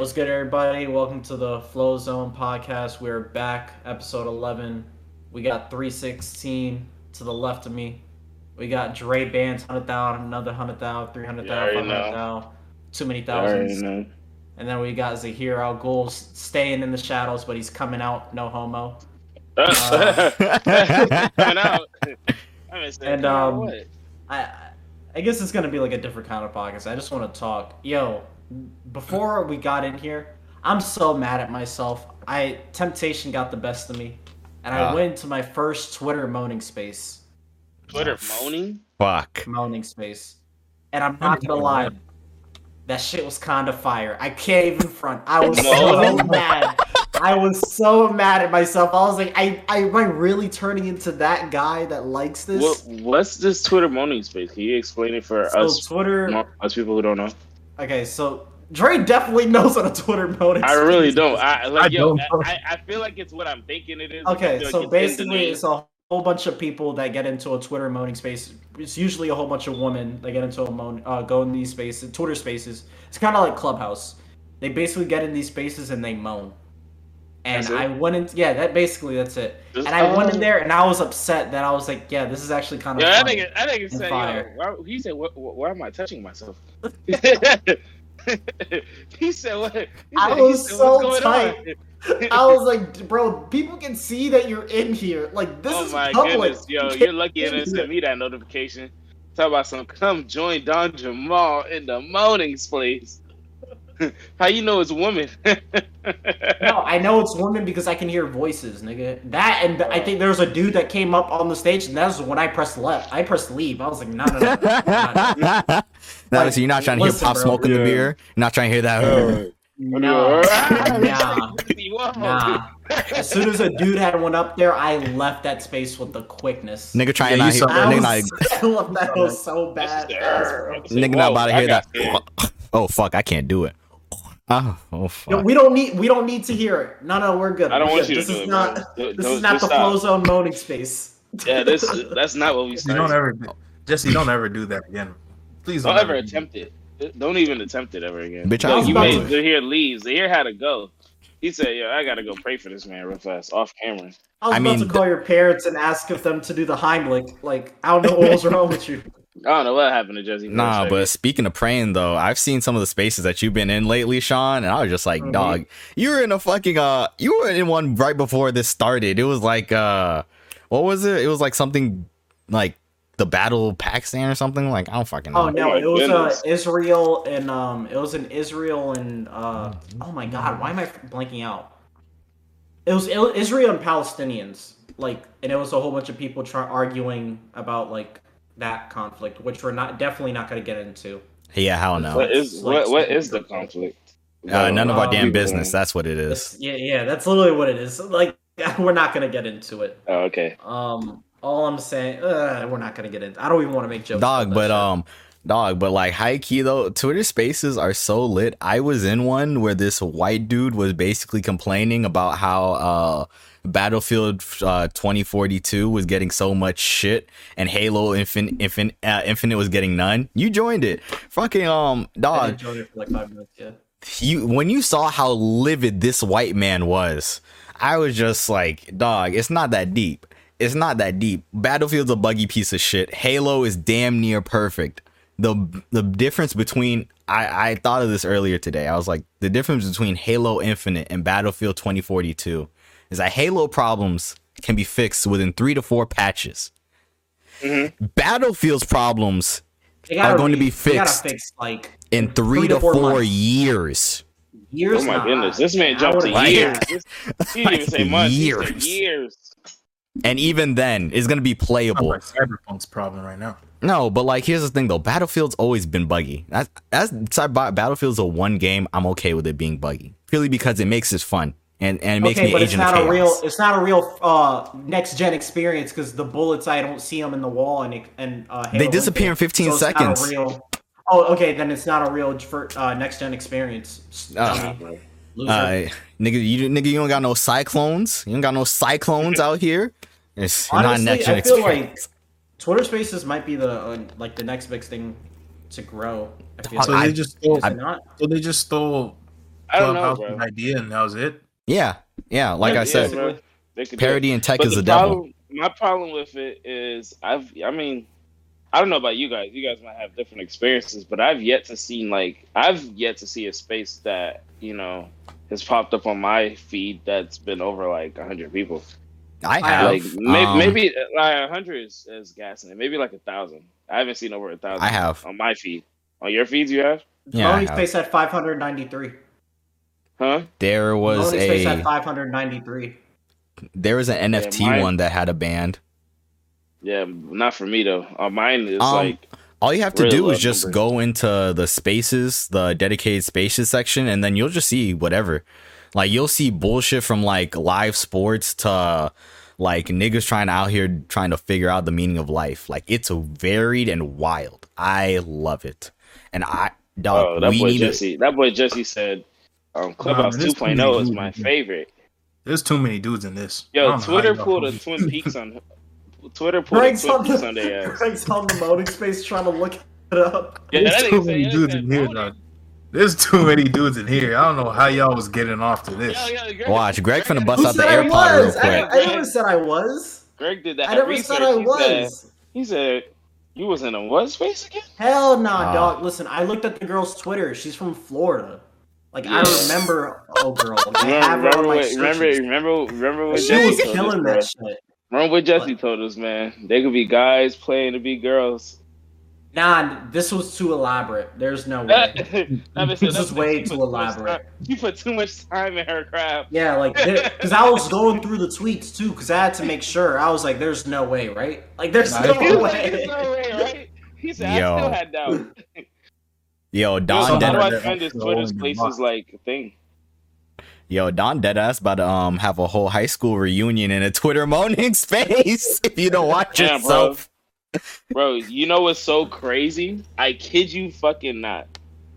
What's good, everybody? Welcome to the Flow Zone podcast. We're back, episode 11. We got 316 to the left of me. We got Dre Bands, 100,000, another 100,000, 300,000, You 500,000, too many thousands. And then we got Zahir Goals staying in the shadows, but he's coming out, no homo. Coming out. And, and um. I I guess it's gonna be like a different kind of podcast. I just want to talk. Yo, before we got in here, I'm so mad at myself. I temptation got the best of me, and I Ah. went to my first Twitter moaning space. Twitter moaning? Fuck. Moaning space, and I'm not gonna lie, that shit was kind of fire. I can't even front. I was so mad. I was so mad at myself. I was like, I, I am I really turning into that guy that likes this? What, what's this Twitter moaning space? Can you explain it for so us, Twitter. mo- us people who don't know? Okay, so Dre definitely knows what a Twitter moaning. I really don't. is. I like I yo. don't know. I, I feel like it's what I'm thinking it is. Okay, feel so like it's in the basically, name. it's a whole bunch of people that get into a Twitter moaning space. It's usually a whole bunch of women that get into a moan, uh, go in these spaces, Twitter spaces. It's kind of like Clubhouse. They basically get in these spaces and they moan. And I went in, yeah, that basically that's it. Just- And I went oh. in there and I was upset that I was like, yeah, this is actually kind of. Yeah, that funny. nigga, that nigga said, fire. yo, why, he said, why, why am I touching myself? he said, what? He I said, was said, so "What's tight. I was like, bro, people can see that you're in here. Like this oh is my public. goodness, yo, You you're lucky I didn't send me that notification. Talk about some come join Don Jamal in the moaning place. How you know it's a woman? No, I know it's women because I can hear voices, nigga. That and I think there was a dude that came up on the stage, and that's when I pressed left. I pressed leave. I was like, no, no, no. no, no. no, Like, so you're not trying to hear listen, pop bro. smoke in the beer. You're not trying to hear that. No. Nah. Nah. As soon as a dude had one up there, I left that space with the quickness. nigga trying Yeah, not you hear. saw I Nigga not, I left that was so bad. nigga not about to hear that. Oh fuck, I can't do it. Ah, oh, oh Yo, fuck. we don't need we don't need to hear it. No, no, we're good. I don't We're want good. you to This do is it, not man. Don't- this don't- is not the stop. flow zone moaning space. Yeah, this that's not what we Jesse, don't ever, Jesse, don't ever do that again. Please Don't don't, ever do attempt it. Don't even attempt it ever again. Bitch, I Yo, you about made to. Zahir leave. Zahir had to go. He said, "Yo, I gotta go pray for this man real fast, off camera." I was I about mean, to call your parents and ask if them to do the Heimlich. Like, I don't know what was wrong with you. I don't know what happened to Jesse. Nah, but speaking of praying though, I've seen some of the spaces that you've been in lately, Sean, and I was just like, Mhm. dog, you were in a fucking uh, you were in one right before this started. It was like uh, what was it? It was like something like the Battle of Pakistan or something. Like I don't fucking know. Oh no, it was uh. Israel and um, it was in Israel and uh, oh my god, why am I blanking out? It was Israel and Palestinians, like, and it was a whole bunch of people try arguing about like that conflict, which we're not definitely not going to get into. Yeah, hell no. What is like, what, what is the conflict? Uh, none of our Uh, damn business. That's what it is. Yeah, yeah, that's literally what it is. Like, we're not going to get into it. Oh, okay. Um, all I'm saying, uh, we're not going to get into. I don't even want to make jokes. dog but that shit. um dog but like high key though twitter spaces are so lit i was in one where this white dude was basically complaining about how uh battlefield uh 2042 was getting so much shit and halo infinite infinite uh, infinite was getting none you joined it fucking um I dog it for like five minutes. Yeah. you when you saw how livid this white man was, I was just like, dog, it's not that deep. It's not that deep. Battlefield's a buggy piece of shit. Halo is damn near perfect. The the difference between I, I thought of this earlier today. I was like, the difference between Halo Infinite and Battlefield 2042 is that Halo problems can be fixed within three to four patches. Mm-hmm. Battlefield's problems are going to be fixed fix like in three, to, four, months. years. years. Oh my goodness, this man jumped to would've- years. This- He didn't even say Like months. He said years. years. And even then, it's gonna be playable. like Cyberpunk's problem right now. No, but like here's the thing though, Battlefield's always been buggy. That's that's Battlefield's a one game. I'm okay with it being buggy purely because it makes it fun and and it makes okay, me but it's agent of not chaos. a real. It's not a real uh, next gen experience because the bullets I don't see them in the wall and and uh, They disappear in 15 so it's not a seconds. real- oh, okay, then it's not a real uh, next gen experience. Uh, dummy. Loser. Uh, nigga, you nigga, you don't got no cyclones. You don't got no cyclones out here. It's not next gen I feel experience. like Twitter Spaces might be the uh, like the next big thing to grow. I feel So like. they just stole. Is it not? So they just stole I don't know, Clubhouse's bro. idea, and that was it. Yeah, yeah. Like Yeah, I said, bro. They could do it. parody and tech But is the the devil. my problem with it is I've I mean I don't know about you guys. You guys might have different experiences, but I've yet to see like I've yet to see a space that you know has popped up on my feed that's been over like hundred people. I I have. Like may, um, maybe like hundred is, is gassing it. Maybe like a thousand. I haven't seen over a thousand. I have. on my feed. On your feeds, you have? Yeah, I Moaning. Space at 593. Huh? There was Moaning Space at a 593. there was an NFT mine- one that had a band. Yeah, not for me though. Uh, mine is Um, like All you have to Really do is just numbers. go into the spaces, the dedicated spaces section, and then you'll just see whatever. Like you'll see bullshit from like live sports to like niggas trying to out here trying to figure out the meaning of life. Like it's varied and wild. I love it. And I dog, oh that we boy need to, Jesse. That boy Jesse said um, Clubhouse this 2.0 is dude- my favorite. There's too many dudes in this. Yo, don't know how Twitter pulled a Twin Peaks on Twitter pulled Greg's a Twin on, Peaks on their ass. Greg's on the Moaning Space trying to look it up. Yeah, There's too many dudes in here, said dog. There's too many dudes in here. I don't know how y'all was getting off to this. Yo, yo, Greg, watch. Greg finna bust out the said I AirPod real was? I, quick. I never said I was. Greg did that. I never research. said I He said- was. He said you was in a what space again? Hell nah, Ah. dog. Listen, I looked at the girl's Twitter. She's from Florida. Like I remember, oh girl, I Remember, have her on remember, my what, remember, searches. remember, remember what She Jesse was told killing us, that shit. Remember what Jesse What? told us, man. They could be guys playing to be girls. Nah, this was too elaborate. There's no way. That bitch said This that is way too elaborate. time- You put too much time in her crap. Yeah, like because I was going through the tweets too, because I had to make sure. I was like, "There's no way, right? Like, there's Nah, no He was like, way." "There's no way, right? He said, Yo. I still had doubt. Yo, Yo, Don how do Dead I Dead- find this Dead- Twitter like thing? Yo, Don Deadass about to um have a whole high school reunion in a Twitter moaning space. If you don't watch Damn, yourself. Bro, you know what's so crazy? I kid you fucking not.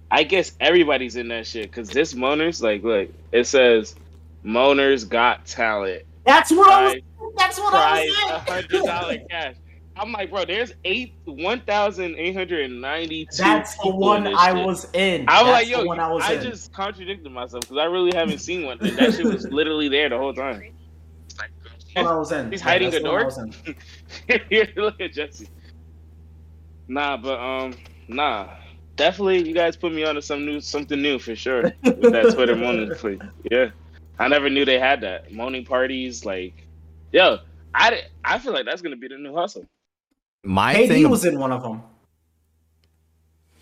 I guess everybody's in that shit because this Moners, like, look, it says Moners got talent. That's what I was. Prize, That's what prize I a was hundred saying. cash. I'm like, bro, there's eight one thousand eight hundred and ninety. That's the one I was in. I was That's like, yo, I was I just contradicted myself because I really haven't seen one. And that shit was literally there the whole time. One I was in. He's Yeah, hiding that's a the door? Here, look at Jesse. Nah, but um, nah. Definitely, you guys put me onto some new, something new for sure with that Twitter moaning play. Yeah, I never knew they had that moaning parties. Like, yo, I, I feel like that's gonna be the new hustle. My KD thing was in one of them.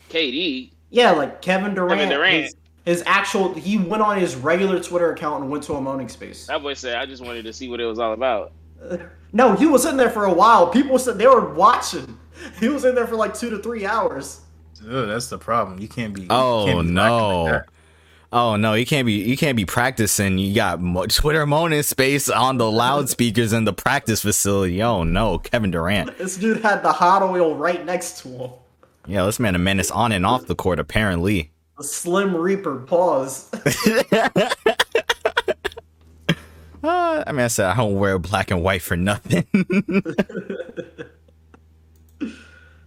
KD, Yeah, like Kevin Durant. Kevin Durant. His, his actual, he went on his regular Twitter account and went to a moaning space. that boy said, I just wanted to see what it was all about. No, he was in there for a while. People said they were watching. He was in there for like two to three hours. Ugh, that's the problem. You can't be. you Oh can't be no. like that. Oh no, you can't be you can't be practicing. You got mo- Twitter moaning space on the loudspeakers in the practice facility. Oh no, Kevin Durant. This dude had the hot oil right next to him. Yeah, this man a menace on and off the court apparently. The Slim Reaper pause. Uh, I mean, I said I don't wear black and white for nothing.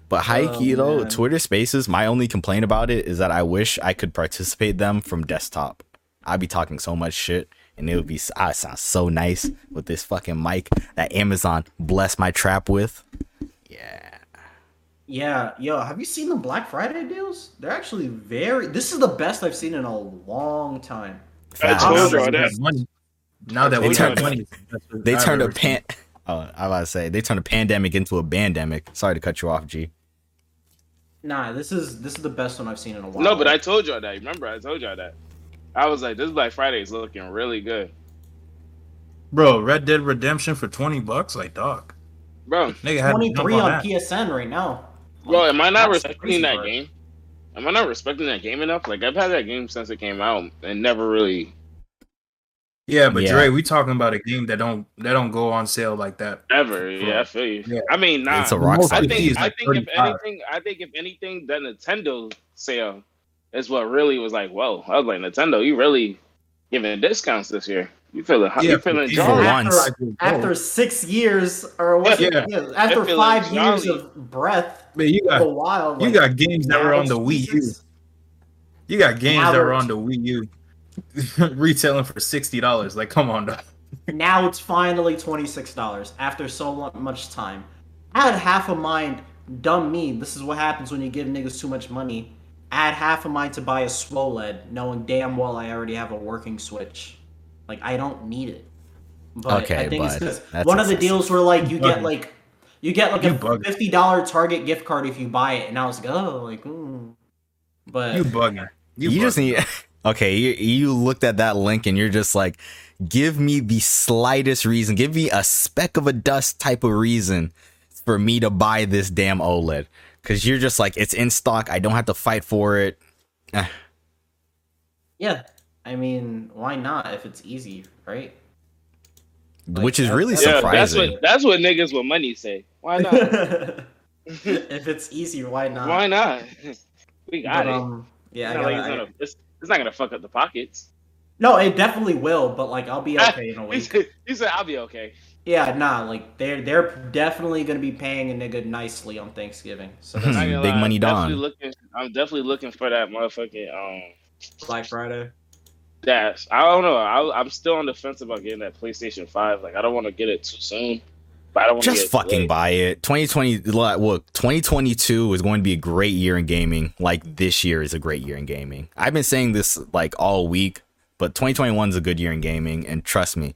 but high Oh, key though. Twitter Spaces. My only complaint about it is that I wish I could participate them from desktop. I'd be talking so much shit, and it would be I sound so nice with this fucking mic that Amazon blessed my trap with. Yeah, Yeah, yo, have you seen the Black Friday deals? They're actually very. This is the best I've seen in a long time. I Facts. told Now you that we money. Now that They we turned- have money, They turned a ever pan. Oh, I was about to say they turned a pandemic into a bandemic. Sorry to cut you off, G. Nah, this is this is the best one I've seen in a while. No, but I told y'all that. Remember, I told y'all that. I was like, this Black Friday is looking really good, Bro, Red Dead Redemption for twenty bucks, like dog. bro. Nigga had to twenty jump three on on. PSN right now. Bro, am I not That's respecting that part. game? Am I not respecting that game enough? Like I've had that game since it came out and never really Yeah, but Yeah. Dre, we talking about a game that don't that don't go on sale like that. ever. Yeah, I feel you. Yeah. I mean, nah. It's a rock I solid. of think I like think if anything, I think if anything, that Nintendo sale is what really was like. Whoa, I was like, Nintendo, you really giving discounts this year? You feel feeling? Yeah, you feeling for jolly? once. After six years, or what? Yeah. Yeah. after five like years of breath, Man, you for a got while. you like, got games that were on the Wii U. You got games Now that were on the Wii U. retailing for sixty dollars. Like, come on, dog. Now it's finally twenty six dollars after so much time. I had half a mind, dumb me. This is what happens when you give niggas too much money. I had half a mind to buy a SWOLED, knowing damn well I already have a working Switch. Like I don't need it. But Okay, I think it's but because that's one of the deals where like you get like you get like You a fifty dollar Target gift card if you buy it, and I was like, oh, like, ooh. But You bugging. You, You, just need. Okay, you, you looked at that link and you're just like, give me the slightest reason, give me a speck of a dust type of reason for me to buy this damn OLED. Because you're just like, it's in stock. I don't have to fight for it. Eh. yeah, I mean, why not if it's easy, right? Like, Which is really that's- Yeah, that's surprising. what that's what niggas with money say. Why not? if it's easy, why not? Why not? We got But, it. um, yeah, I not like gotta, it's, I- gonna, it's, it's not gonna fuck up the pockets. no, it definitely will, but like I'll be okay in a he, week. said, he said, "I'll be okay." Yeah, nah, like they're they're definitely gonna be paying a nigga nicely on Thanksgiving, so that's Not gonna Big lie, money I'm Don. definitely Looking, I'm definitely looking for that motherfucking um. Black Friday. Dash. I don't know. I, I'm still on the fence about getting that PlayStation Five. Like, I don't want to get it too soon, but I don't Just fucking late. buy it. 2020, look, 2022 is going to be a great year in gaming. Like this year is a great year in gaming. I've been saying this like all week, but 2021 is a good year in gaming. And trust me,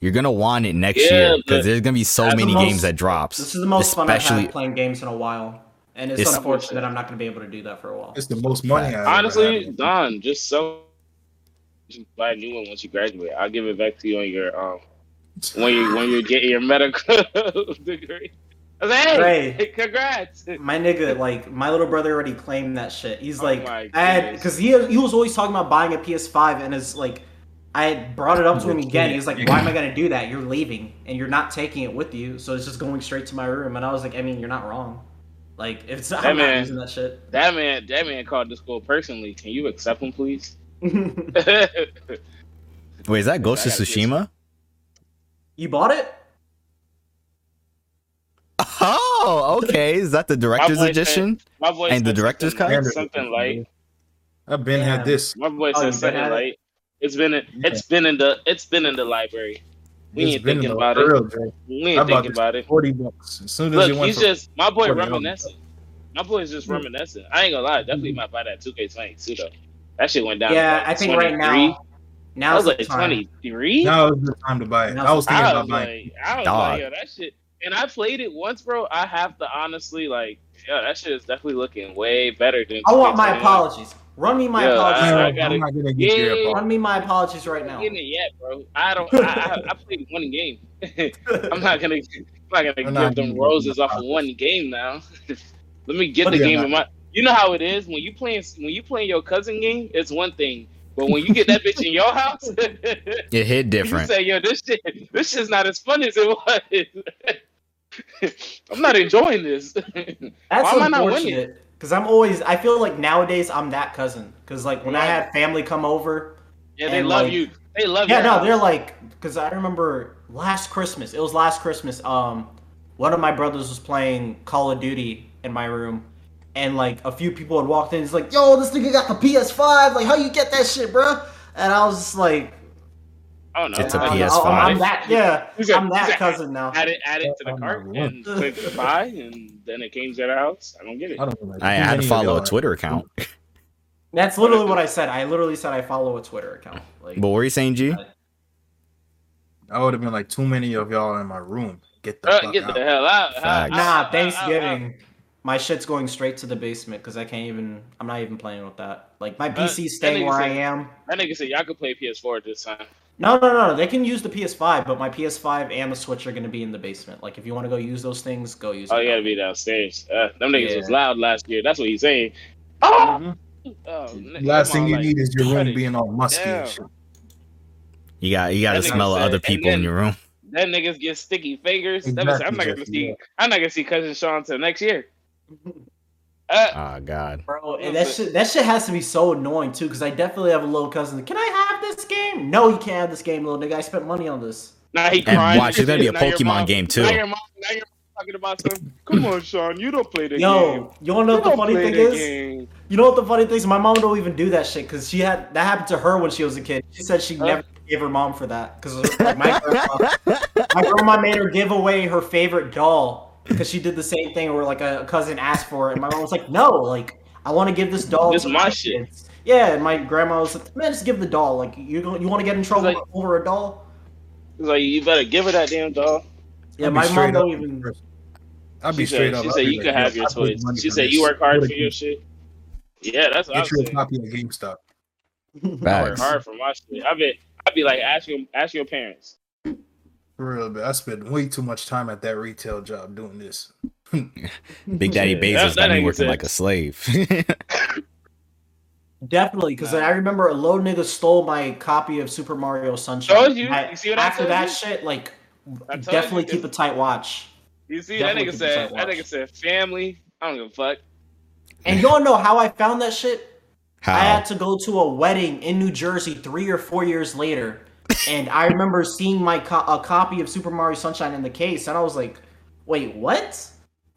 you're gonna want it next Yeah, year because there's gonna be so many most- games that drops. This is the most fun I've had playing games in a while, and it's, It's- unfortunate that I'm not gonna be able to do that for a while. It's the most money. I ever Honestly, had. Don, just so just buy a new one once you graduate. I'll give it back to you on your um when you when you get your medical degree. I was hey, Hey. congrats. My nigga, like my little brother already claimed that shit. He's Oh like, my I had because he he was always talking about buying a PS5, and it's like, I brought it up to him again. He was like, "Why am I gonna do that? You're leaving, and you're not taking it with you, so it's just going straight to my room." And I was like, "I mean, you're not wrong. Like, if it's That I'm not man- using that shit." That man, that man called the school personally. Can you accept him, please? wait, is that Ghost of I gotta Tsushima? You bought it? Oh, okay. Is that the director's boy said- edition? My boy And the director's cut? something light. I've been Damn. had this. My boy Oh, said you something been it? light. It's been in, it's been in the it's been in the library. We It's ain't thinking the about it. real, We ain't bought thinking this about it. Forty bucks. As soon as Look, it went he's for just my boy $40. reminiscing. My boy's just reminiscing. I ain't gonna lie, definitely might buy that 2K22 though. That shit went down. to Yeah, like I think 23. right now. I Now was like 23. now is the time to buy it. Now I was thinking I about was buying. like, I was Dog. like, yo, that shit. And I played it once, bro. I have to honestly like, yeah, that shit is definitely looking way better than. I want my apologies. Run me my Yeah, apologies. I- I'm gotta- not gonna get your Yeah. Run me my apologies right now. getting it yet, bro. I don't. I, I, I played one game. I'm not gonna. I'm not gonna I'm give not them roses off of one game now. Let me get But the game in my. You know how it is when you playing when you playing your cousin game. It's one thing, but when you get that bitch in your house, It hit different. you different. say, "Yo, this shit, this shit's not as fun as it was." I'm not enjoying this. That's Why am I not winning? unfortunate. Because I'm always, I feel like nowadays I'm that cousin. Because like when I had family come over, yeah, they love like- you. They love you. yeah, no, house. they're like, because I remember last Christmas. It was last Christmas. Um, one of my brothers was playing Call of Duty in my room, and like a few people had walked in. It's like, yo, this nigga got the PS5. Like, how you get that shit, bruh? And I was just like, Oh no, It's a I'm- I- PS5. I'm, I'm that, yeah, He's a- I'm that he's a- cousin now. Add it, add it to the I'm cart, not and click buy, and then it came to their house. I don't get it. I don't know. like, I had to follow a Twitter account. That's literally what I said. I literally said I follow a Twitter account. Like, But what were you saying, G? I would have been like too many of y'all in my room. Get the Uh, fuck get out. the hell out. Facts. I- I- Nah, I- Thanksgiving. My shit's going straight to the basement because I can't even. I'm not even playing with that. Like my PC's that staying nigga where I am. That nigga said y'all could play PS4 at this time. No, no, no. no. They can use the PS5, but my PS5 and the Switch are going to be in the basement. Like if you want to go use those things, go use. Oh, them. you gotta be downstairs. Uh, them niggas Yeah. was loud last year. That's what he's saying. Oh, Mhm. oh n- Last thing on, you like, need is your room credit. being all musky Damn. and shit. You got you got to smell said- other and people in your room. That niggas get sticky fingers. That was- I'm not gonna Jesse, see. yeah. I'm not gonna see cousin Sean till next year. Uh, Oh God. Bro, and that shit that shit has to be so annoying too, because I definitely have a little cousin. Can I have this game? No, you can't have this game, little nigga. I spent money on this. now he And crying. watch, there's gonna be a Now Pokemon mom- game, too. Now your mom, now your mom talking about some. Come on, Sean, you don't play the game. Yo, you wanna know You what the funny thing the is? game. You know what the funny thing is? My mom don't even do that shit because she had that happened to her when she was a kid. She said she never gave her mom for that because like, my grandma, my grandma made her give away her favorite doll because she did the same thing where like a cousin asked for it, and my mom was like, "No, like I want to give this doll This to my my shit." Yeah, and my grandma was like, "Man, just give the doll. Like you don't- you want to get in trouble like- over a doll?" He's like, you better give her that damn doll. Yeah, my mom straight don't even. I'll She be said, straight up. she I'll said you like, can have your toys. She said this. you work hard for your shit. Yeah, that's what Get I'm you a saying. copy of GameStop. I work hard for my shit. I bet I'd be like, ask your ask your parents. For real, but I spent way too much time at that retail job doing this. Big Daddy Yeah, Bezos that- got that me working sense. like a slave. Definitely, because I remember a low nigga stole my copy of Super Mario Sunshine. Told you. I- You see what after told that you? shit, like definitely you, keep a tight watch. You see that Definitely nigga said that nigga said family. I don't give a fuck. And you all know how I found that shit? I had to go to a wedding in New Jersey three or four years later, and I remember seeing my co- a copy of Super Mario Sunshine in the case, and I was like, "Wait, what?"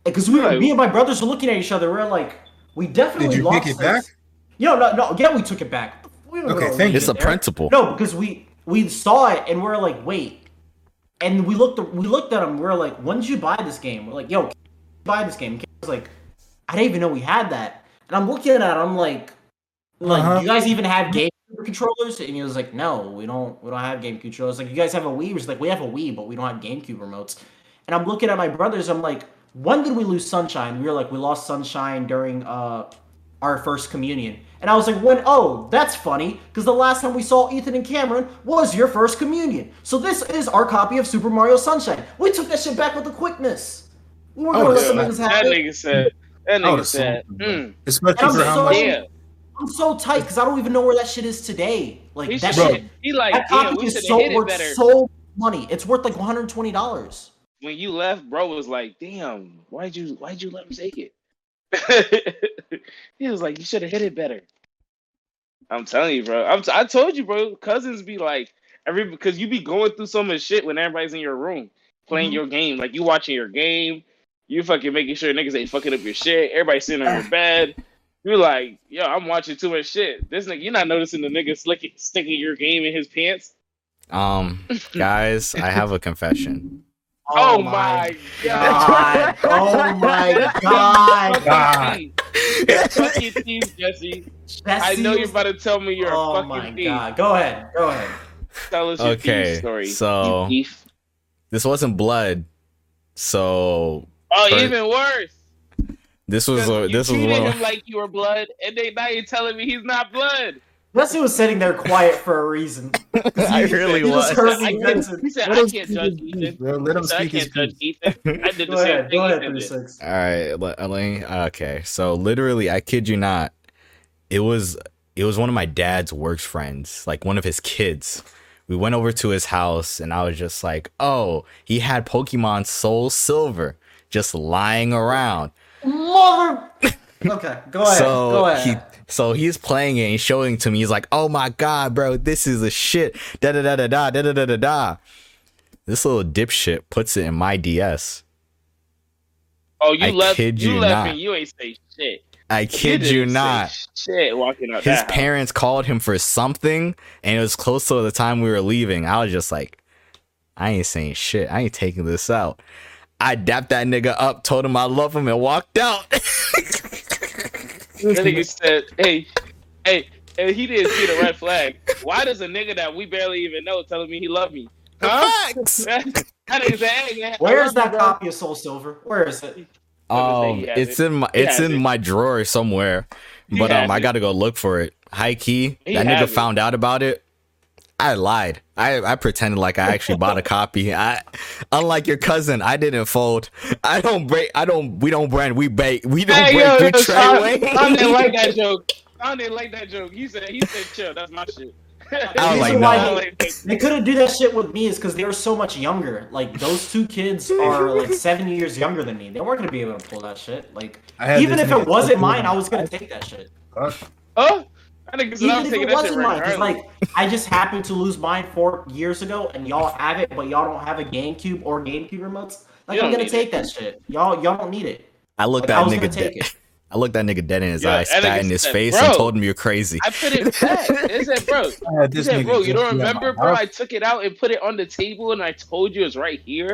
Because we Right. me and my brothers were looking at each other. We are like, "We definitely Did you lost pick it this." back? Yo, no, no, yeah, we took it back. We Okay, gonna thank leave It's a there. principle. No, because we we saw it and we're like, wait, and we looked we looked at him. We are like, when did you buy this game? We're like, yo, can you buy this game. He was like, I didn't even know we had that. And I'm looking at it. I'm like, like, Uh-huh. you guys even have game controllers? And he was like, no, we don't. We don't have GameCube controllers. Like, you guys have a Wii? He was like, we have a Wii, but we don't have GameCube remotes. And I'm looking at my brothers. I'm like, when did we lose Sunshine? We were like, we lost Sunshine during uh our first communion. And I was like, when? Oh, that's funny, because the last time we saw Ethan and Cameron was your first communion. So this is our copy of Super Mario Sunshine. We took that shit back with the quickness. We weren't Oh, gonna let yeah. the niggas That nigga said that nigga would've said, mm, Especially for how much. yeah. I'm so tight because I don't even know where that shit is today. Like He that should, shit, he like, that damn, copy is so worth better. so money. It's worth like 120 dollars. when you left, bro was like, "Damn, why'd you why'd you let him take it?" he was like, "You should have hit it better." I'm telling you, bro. I'm t- I told you, bro. Cousins be like every because you be going through so much shit when everybody's in your room playing Mhm. your game. Like you watching your game, you fucking making sure niggas ain't fucking up your shit. Everybody sitting on your bed. You're like, yo, I'm watching too much shit. This nigga, you're not noticing the nigga slicking, sticking your game in his pants. um, guys, I have a confession. Oh, my god. god! Oh my god! God. You're fucking thief, Jesse. I know you're about to tell me you're Oh a my fucking thief. god! Go ahead. Go ahead. Tell us your Okay, thief story. so- you thief. This wasn't blood, so Oh, First- even worse. This was 'Cause uh, you this was treated one. him like you were blood, and they now you're telling me he's not blood. Jesse was sitting there quiet for a reason. I really he just was. heard I me can't- he said, "I can't speak judge Ethan." bro. Let him said, speak his can't judge piece. Ethan. I did the Go same ahead. thing Go ahead. Ethan Three did. six. All right, let, let. Okay, so literally, I kid you not, it was it was one of my dad's work friends, like one of his kids. We went over to his house, and I was just like, "Oh, he had Pokemon Soul Silver just lying around." Mother. Okay, go ahead. so go ahead. he so he's playing it and showing it to me. He's like, "Oh my god, bro, this is a shit." Da da da da da da da da da da. This little dipshit puts it in my DS. Oh, you I left. kid you you left not. and you ain't say shit. I kid didn't you not. Shit, walking out his that house. parents called him for something and it was close to the time we were leaving i was just like i ain't saying shit i ain't taking this out i dapped that nigga up told him i love him and walked out That nigga said, "Hey, hey." And he didn't see the red flag. Why does a nigga that we barely even know telling me he love me? Huh? Facts. that nigga said, "Hey, man, I Where love is that copy of Soul Silver? Where is it? um it's it. in my it's in it. my drawer somewhere but um has i gotta go look for it high key He that nigga it. found out about it I lied. I, I pretended like I actually bought a copy. I, unlike your cousin, I didn't fold. I don't break. I don't. We don't brand. We bake. We don't Hey, break. yo, we yo, trade Sean, away. Sean didn't like that joke. I didn't like that joke. He said, he said, chill. That's my shit. I was like, reason no. why I he- like that. They couldn't do that shit with me is because they were so much younger. Like those two kids are like seven years younger than me. They weren't gonna be able to pull that shit. Like I even if it wasn't mine, I was gonna take that shit. Fuck. Oh, I think Even if it wasn't mine, because regardless. like I just happened to lose mine four years ago, and y'all have it, but y'all don't have a GameCube or GameCube remotes. Like I'm gonna need take that shit. Y'all y'all don't need it. I looked Like, that was gonna nigga dead. I looked that nigga dead in his Yeah, eyes, that spat in his said, face, and told him you're crazy. I put it back. It said, bro. I He this said, bro, you don't Jesse at my remember, bro? I took it out and put it on the table, and I told you it's right here.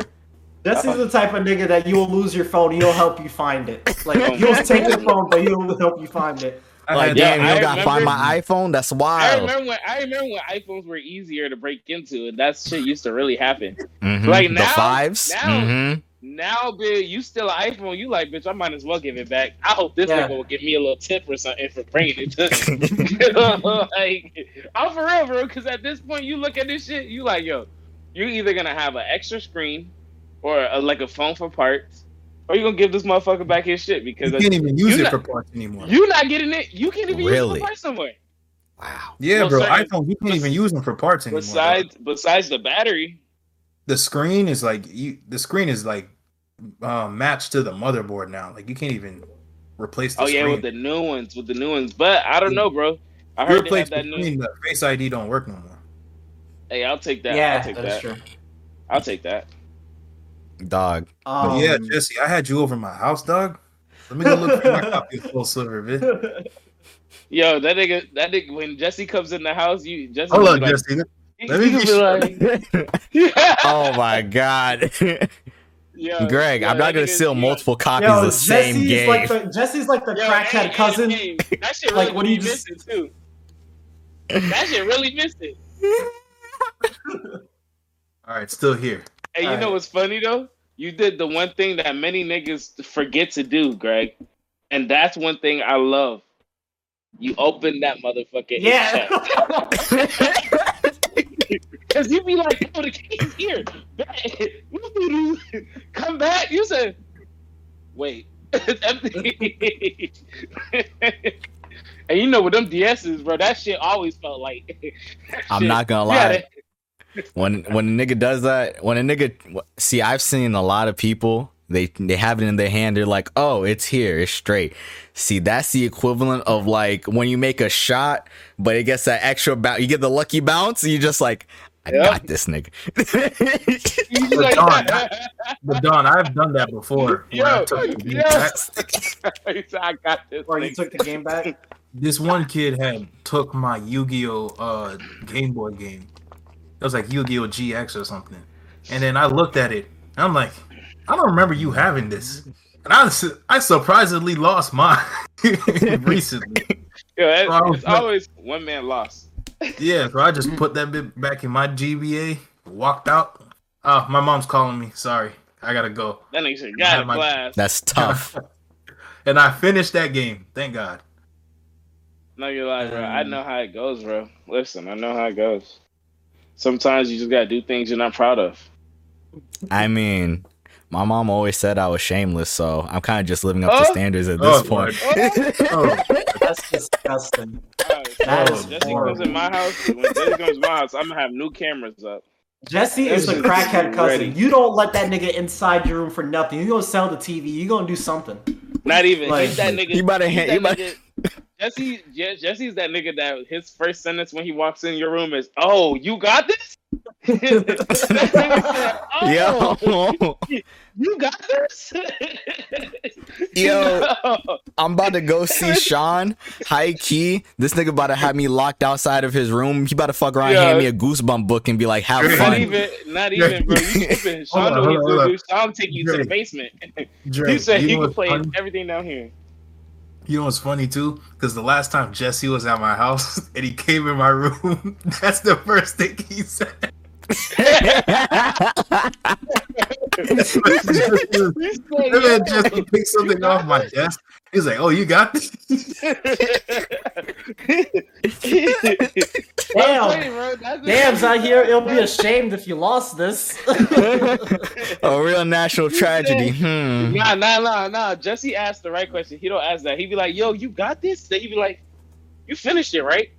This is the type of nigga that you'll lose your phone, he'll help you find it. Like you'll take your phone, but he'll help you find it. I Like, Yeah, damn, you I gotta find my iPhone? That's I wild. remember when I remember when iPhones were easier to break into, and that shit used to really happen. Mhm. Like, the now- fives? now- Mhm. Now, bitch, you still an iPhone? You like, bitch? I might as well give it back. I hope this Yeah. nigga will give me a little tip or something for bringing it to me. like, I'm for real, bro. Because at this point, you look at this shit, you like, yo, you're either gonna have an extra screen or a, like a phone for parts, or you gonna give this motherfucker back his shit because You can't even use it not- for parts anymore. You're not getting it. You can't even use it for parts somewhere. Wow. yeah, Well, bro. certain- iPhone, you can't even use them for parts anymore. bro. Besides, besides the battery, the screen is like you. The screen is like uh, matched to the motherboard now. Like you can't even replace the oh yeah, with the new ones, with the new ones. But I don't know, bro. I heard they have the that new. the Face ID don't work no more. Hey, I'll take that. yeah, I'll take that is that. true. I'll take that. Dog. But Um, yeah, Jesse, I had you over my house, dog. Let me go look for my copy of Soul Silver, bitch. Yo, that nigga, that nigga, when Jesse comes in the house, you Jesse Hold on, like, Jesse. let me be will like, oh my god. Yo, Greg, yo, I'm not gonna nigga- steal yo, multiple copies of the same Jesse's game. like the Jesse's like the yo, crackhead hey, cousin. hey, hey, that shit Like, what do you just- missing too. That shit really missed it. All right, still here. Hey, you know Alright. what's funny though? You did the one thing that many niggas forget to do, Greg, and that's one thing I love. You open that motherfucker. Yeah. Because you'd be like, oh, the key's here. Come back. You said, wait. It's empty. and you know with them DSs, bro, that shit always felt like. I'm shit- not gonna Yeah, lie. When when a nigga does that, when a nigga see, I've seen a lot of people. They they have it in their hand. They're like, oh, it's here, it's straight. See, that's the equivalent of like when you make a shot, but it gets that extra bounce. You get the lucky bounce. And you just like, I Yep. got this nigga. You just But like, Don, But Don, I've done that before. when I Yo, took the game yo. back. I got this. Or you took the game back. This one kid had took my Yu-Gi-Oh uh Game Boy game. It was like Yu-Gi-Oh GX or something. And then I looked at it. And I'm like, I don't remember you having this. And I I surprisingly lost mine recently. Yo, it- Bro, I was it's like- always one man lost. Yeah, so I just put that bit back in my GBA, walked out. Oh, my mom's calling me. Sorry, I gotta go. That nigga said, got a my- class. That's tough. And I finished that game. Thank God. No, you're lying, bro. I Um, know how it goes, bro. Listen, I know how it goes. Sometimes you just gotta do things you're not proud of. I mean, my mom always said I was shameless, so I'm kind of just living up to Oh. standards at this Oh, point. Oh, That's disgusting. Alright, so is Jesse horrible. comes in my house. When Jesse comes in my house, I'm gonna have new cameras up. Jesse is the crackhead cousin. ready. You don't let that nigga inside your room for nothing. You gonna sell the TV. You gonna do something. Not even Like, that nigga. you better he's hand- you better- nigga- Jesse, Je- Jesse's that nigga that his first sentence when he walks in your room is, "Oh, you got this." That said, "Oh, Yo, you got this." Yo. I'm about to go see Sean. High key, this nigga about to have me locked outside of his room. He about to fuck around, and Yeah. hand me a goosebump book, and be like, "Have fun." Not even, not even, bro. You tripping. Hold Sean on, hold on, gonna hold do. Sean take you to the basement. Drake, He said you he know can play funny? everything down here. You know what's funny too? Because the last time Jesse was at my house and he came in my room, that's the first thing he said. Then Jesse picked something off my desk. He's like, "Oh, you got this." Damn. Damn, Zahir, it'll be ashamed if you lost this. A real national tragedy. Hmm. Nah, nah, nah, nah. Jesse asked the right question. He don't ask that. He'd be like, "Yo, you got this?" Then he'd be like, "You finished it, right?"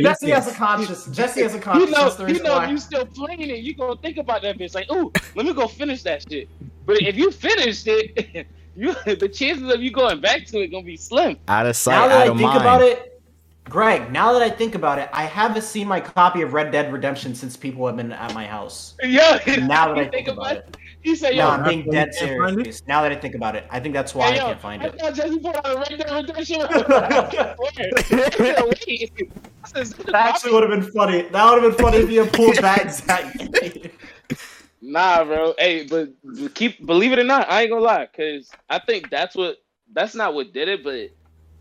Jesse has a conscience. Jesse has a you conscience. know, you know, why. if you still playing it, you gonna think about that bitch. Like, ooh, let me go finish that shit. But if you finished it, you the chances of you going back to it gonna be slim. Out of sight. now that out I of think mind. about it, Greg, now that I think about it, I haven't seen my copy of Red Dead Redemption since people have been at my house. Yeah. Now that I think about it. He said, No, I'm being dead you can't find serious. Now that I think about it, I think that's why hey, yo, I can't find I it. thought Jesse put out a Red Dead Redemption. I swear. Wait. That actually would have been funny. That would have been funny if you had pulled back Zach. Nah, bro. Hey, but keep believe it or not, I ain't gonna lie, cause I think that's what that's not what did it, but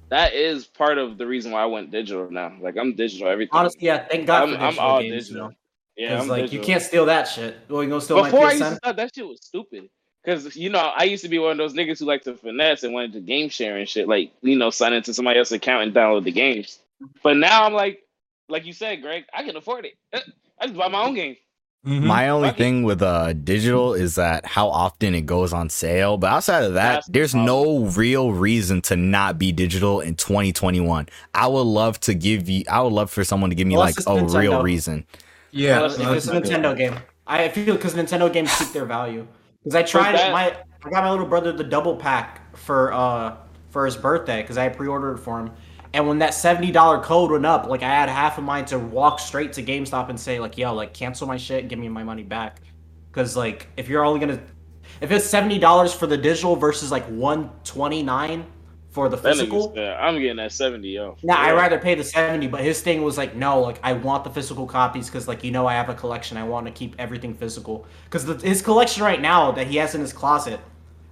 that is part of the reason why I went digital now. Like I'm digital everything. Honestly, yeah, thank God I'm, for I'm digital all games. digital. You Yeah, I'm like digital. you can't steal that shit. Well, you gonna steal Before I my used to PSN? thought that shit was stupid. Cause you know I used to be one of those niggas who like to finesse and wanted to game share and shit, like you know sign into somebody else's account and download the games. But now I'm like, like you said, Greg, I can afford it. I just buy my own game. Mhm. My only Fuck it. thing with uh digital is that how often it goes on sale. But outside of that, That's there's no real reason to not be digital in 2021. I would love to give you. I would love for someone to give me Unless like a real Nintendo. reason. Yeah, Unless If no, it's a that's not Nintendo game, I feel because Nintendo games keep their value. Because I tried that- My I got my little brother the double pack for uh for his birthday because I pre-ordered it for him. And when that seventy dollar code went up, like I had half of mine to walk straight to GameStop and say like, "Yo, like cancel my shit, give me my money back." Because like if you're only gonna, if it's seventy dollars for the digital versus like one twenty nine for the physical, nigga's. I'm getting that seventy, yo. Nah, Yeah. I'd rather pay the 70, but his thing was like, no, like, I want the physical copies because, like, you know, I have a collection. I want to keep everything physical. Because his collection right now that he has in his closet,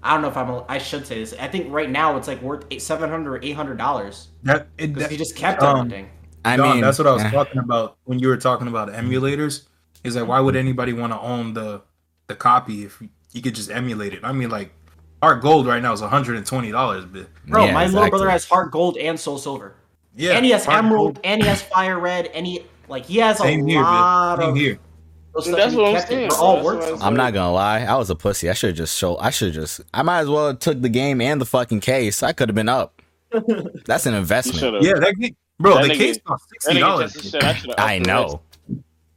I don't know if I'm, a, I should say this. I think right now it's like worth eight, 700 or $800 that, it, because that, he just kept um, everything. I Dog, mean, that's what I was eh, talking about when you were talking about emulators. Is like why would anybody want to own the the copy if you could just emulate it? I mean, like Heart Gold right now is one hundred and twenty dollars, Bro, yeah, my little brother has Heart Gold and Soul Silver. yeah, and he has Art Emerald, Gold, and he has Fire Red, and he, like, he has a here, lot. Same of here. those That's stuff, what I'm kept saying, bro. all That's worth what I'm something. I'm not gonna lie. I was a pussy. I should have just show. I should just. I might as well have took the game and the fucking case. I could have been up. That's an investment. Yeah, that bro. That the nigga- case cost sixty dollars. I. I know.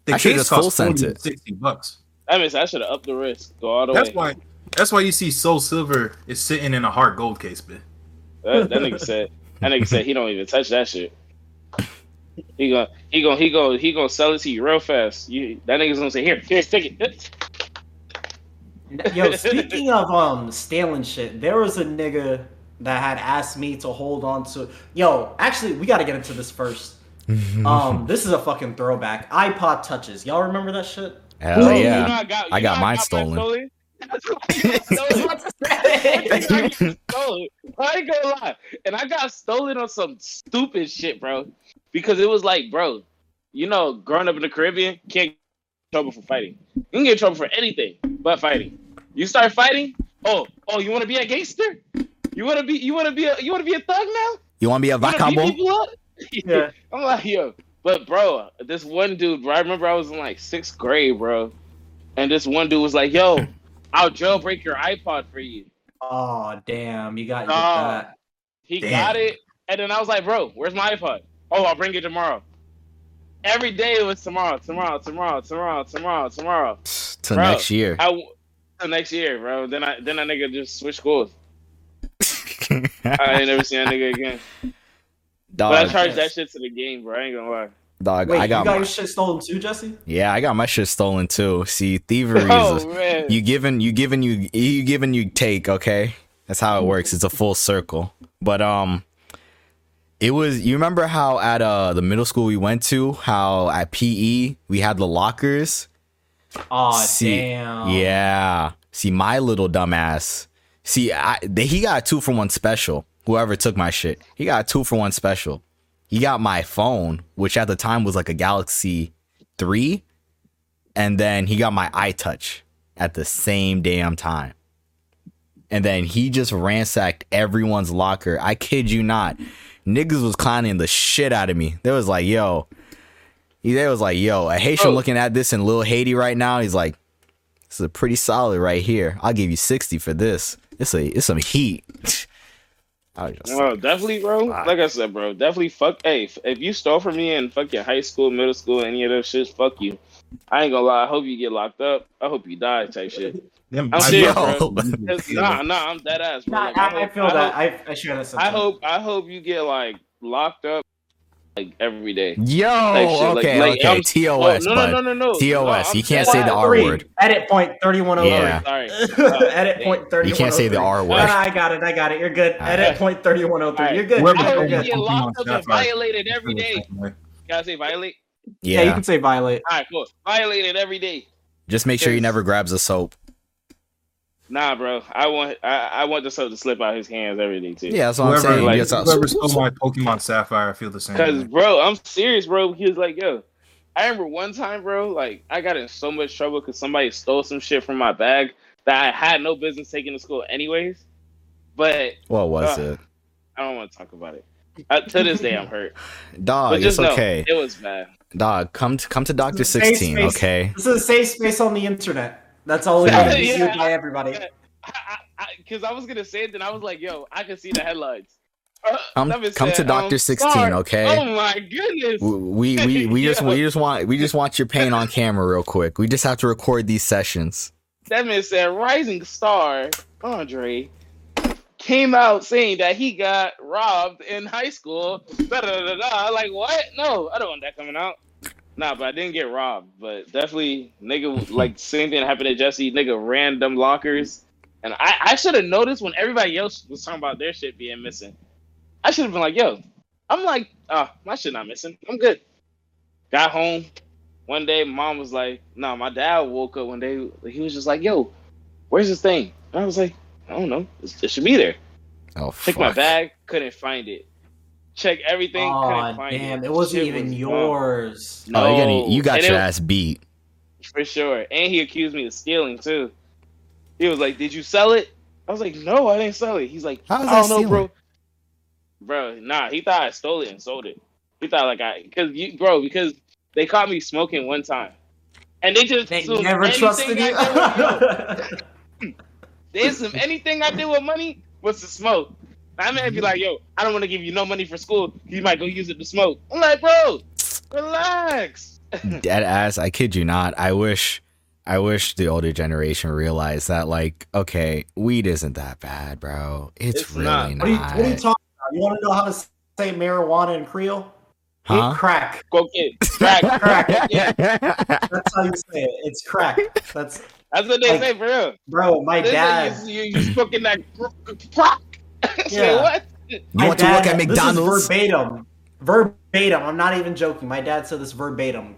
The I should've case full cost sent 40 it. sixty bucks. That means I should have upped the risk. Go all the That's way. why. That's why you see Soul Silver is sitting in a Heart Gold case, man. That, that nigga said. That nigga said he don't even touch that shit. He gonna he gonna he gonna he gonna sell it to you real fast. You that nigga's gonna say here here take it. Yo, speaking of um stealing shit, there was a nigga that had asked me to hold on to. Yo, actually, we got to get into this first. Um, this is a fucking throwback. iPod touches. Y'all remember that shit? Hell Bro, you yeah. know I got, I you got know mine mine stolen. stolen. I ain't gonna lie. And I got stolen on some stupid shit, bro. Because it was like, bro, you know, growing up in the Caribbean, can't get in trouble for fighting. You can get in trouble for anything but fighting. You start fighting, oh, oh, you wanna be a gangster? You wanna be you wanna be a you wanna be a thug now? You want to be a You wanna vacabo? Yeah. I'm like, yo, but bro, this one dude, bro, I remember I was in like sixth grade, bro, and this one dude was like, yo, I'll jailbreak your iPod for you. Oh damn, you got you Nah. that. He Damn. got it, and then I was like, bro, where's my iPod? Oh, I'll bring it tomorrow. Every day it was tomorrow, tomorrow, tomorrow, tomorrow, tomorrow, tomorrow. Till Bro, next year. I w- till next year, bro. Then I then that nigga just switched schools. I ain't never seen that nigga again. But I dog, charged that shit to the game, bro. I ain't gonna lie. Dog. Wait, I got, you got my, your shit stolen too, Jesse? yeah, I got my shit stolen too. See, thievery is Oh man. you giving, you giving, you you giving, you take. Okay, that's how it works. It's a full circle. But um, it was. You remember how at uh the middle school we went to, how at PE we had the lockers. Oh See, damn. Yeah. See, my little dumbass. See, I, they, he got a two for one special. Whoever took my shit, he got a two for one special. He got my phone, which at the time was like a Galaxy 3. And then he got my iTouch at the same damn time. And then he just ransacked everyone's locker. I kid you not. Niggas was clowning the shit out of me. They was like, yo. He they was like, yo, a Haitian Oh. looking at this in Lil Haiti right now. He's like, this is a pretty solid right here. I'll give you 60 for this. It's a it's some heat. I was just Well, definitely, bro. Fuck. Like I said, bro, definitely fuck. Hey, if, if you stole from me in fucking high school, middle school, any of those shits, fuck you. I ain't gonna lie. I hope you get locked up. I hope you die, type shit. Them I'm iPod serious, Yo. bro. 'Cause- Nah, nah, I'm dead ass, bro. Nah, Like, I, I hope- feel I that. Hope, I, I share that. I hope, I hope you get like locked up. Like every day. Yo, Like shit, like- okay, like, okay. I'm- TOS, Oh, no, bud. no, no, no, no. TOS, No, you can't say the R Three. word. Edit point thirty one oh Yeah. Sorry. Edit point thirty. You can't say the R word. no, oh I got it. I got it. You're good. Alright. Edit point thirty one oh three. Alright. You're good. Whoever I You're don't good. get Pokemon locked up and Sapphire. violated every day. Can I say violate? Yeah, you can say violate. All right, cool. Violated every day. Just make sure he never grabs a soap. Nah, bro. I want I, I want the soap to slip out his hands every day too. Yeah, that's what I'm saying. like, Just, whoever stole my Pokemon Sapphire, I feel the same. Cause bro, I'm serious, bro. He was like, yo. I remember one time, bro, like I got in so much trouble because somebody stole some shit from my bag that I had no business taking to school anyways. But what was uh, it? I don't want to talk about it. Uh, to this day, I'm hurt. Dog, but it's just know okay. it was bad. Dog, come to come to Doctor Sixteen, okay? This is a safe space on the internet. That's all it Yeah. is. It's Yeah. used by everybody. Because I, I, was gonna say it, then I was like, yo, I can see the headlines. Uh, Come Lemon come to Doctor um, Sixteen, Star- okay? Oh my goodness. We we we, we just we just want we just want your pain on camera real quick. We just have to record these sessions. That man said Rising Star Andre came out saying that he got robbed in high school. Da, da, da, da. Like what? No, I don't want that coming out. Nah, but I didn't get robbed. But definitely, nigga, like same thing happened to Jesse. Nigga random lockers, and I I should have noticed when everybody else was talking about their shit being missing. I should have been like, yo, I'm like, oh, my shit not missing. I'm good. Got home. One day, mom was like, "No, my dad woke up one day. He was just like, yo, where's this thing?" And I was like, "I don't know. It should be there." Oh Check my bag, couldn't find it. Check everything, Oh find damn! it. It wasn't Shit even was yours. No, Oh, you, got you got And your it- ass beat. for sure. And he accused me of stealing too. He was like, "Did you sell it?" I was like, "No, I didn't sell it." He's like, How is "I that don't know, bro." stealing? Bro, nah, he thought I stole it and sold it. He thought like I, cause you, bro, because they caught me smoking one time, and they just They never trusted you. I did with- They assumed anything I did with money was to smoke. I may be like, "Yo, I don't want to give you no money for school. You might go use it to smoke." I'm like, "Bro, relax." Dead ass. I kid you not. I wish. I wish the older generation realized that, like, okay, weed isn't that bad, bro. It's, It's really not. not. What are, you, what are you talking about? You want to know how to say marijuana in Creole? Huh? Eat crack. Go get crack. Crack. Yeah, That's how you say it. It's crack. That's that's what they Like, say for real. bro. My They dad. you, you, you smoking that crack. Say Yeah. what? You my want to dad- work at This McDonald's? is verbatim. Verbatim. I'm not even joking. My dad said this verbatim.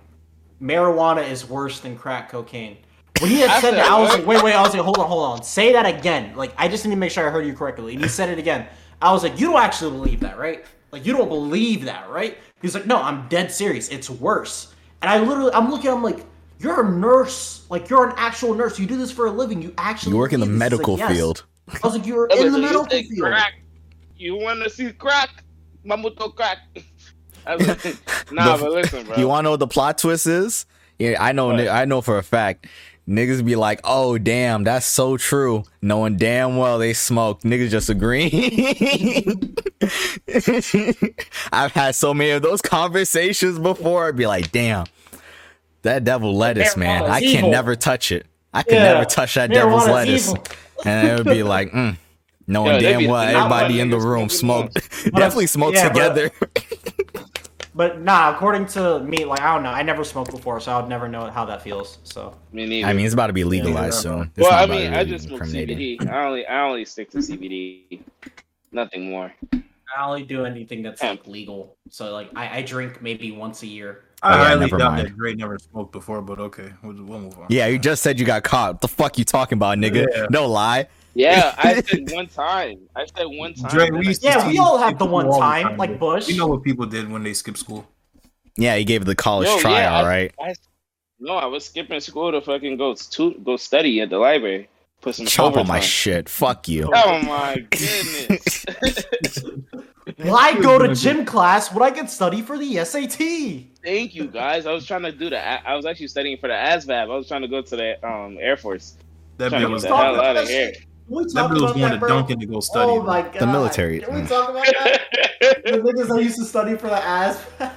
Marijuana is worse than crack cocaine. When he had said said, that, I was like, wait, wait. I was like, hold on, hold on. Say that again. Like, I just need to make sure I heard you correctly. And he said it again. I was like, you don't actually believe that, right? Like, you don't believe that, right? He's like, no, I'm dead serious. It's worse. And I literally, I'm looking, I'm like, you're a nurse. Like, you're an actual nurse. You do this for a living. You actually You work in the believe this." He's medical like, "Yes." field. I was like, you're in the like, medical you say field. Crack. You want to see crack? Mamuto crack. I was like, nah, The- but listen, bro. You want to know what the plot twist is? Yeah, I know. What? I know for a fact. Niggas be like, "Oh, damn, that's so true," knowing damn well they smoke. Niggas just agreeing. I've had so many of those conversations before. I'd be like, "Damn, that devil lettuce, man. I can evil." never touch it. I can Yeah. never touch that devil's Marijuana's lettuce." evil. And it would be like, mm, knowing Yo, damn well everybody in the room smoked, definitely smoked yeah, together. But nah, according to me, like I don't know, I never smoked before, so I would never know how that feels. So Me neither. I mean, it's about to be legalized Yeah. soon. It's well, I mean, I just smoke. CBD. I only, I only stick to CBD. Nothing more. I only do anything that's like legal. So like I, I drink maybe once a year. I Oh, yeah, highly never doubt mind. that Dre never smoked before, but okay, we'll, we'll move on. Yeah, you just said you got caught. What the fuck you talking about, nigga? Yeah. No lie. Yeah, I said one time. I said one time. Dre, we I- used to Yeah, we all skip have the one all the time, like. Bush. You know what people did when they skipped school. Yeah, he gave the college Yo, trial, yeah, I- right? I, no, I was skipping school to fucking go to go study at the library. Put some Chomp on my shit. Fuck you. Oh my goodness. Will I go to gym class when I can study for the SAT? Thank you guys. I was trying to do the. I was actually studying for the ASVAB. I was trying to go to the um Air Force. That Trying bit to was the talking hell out about of that here. Can we that talk was about going that, to bro? Duncan to go study. Oh my god. The military. Can we talk about that? the niggas that used to study for the ass.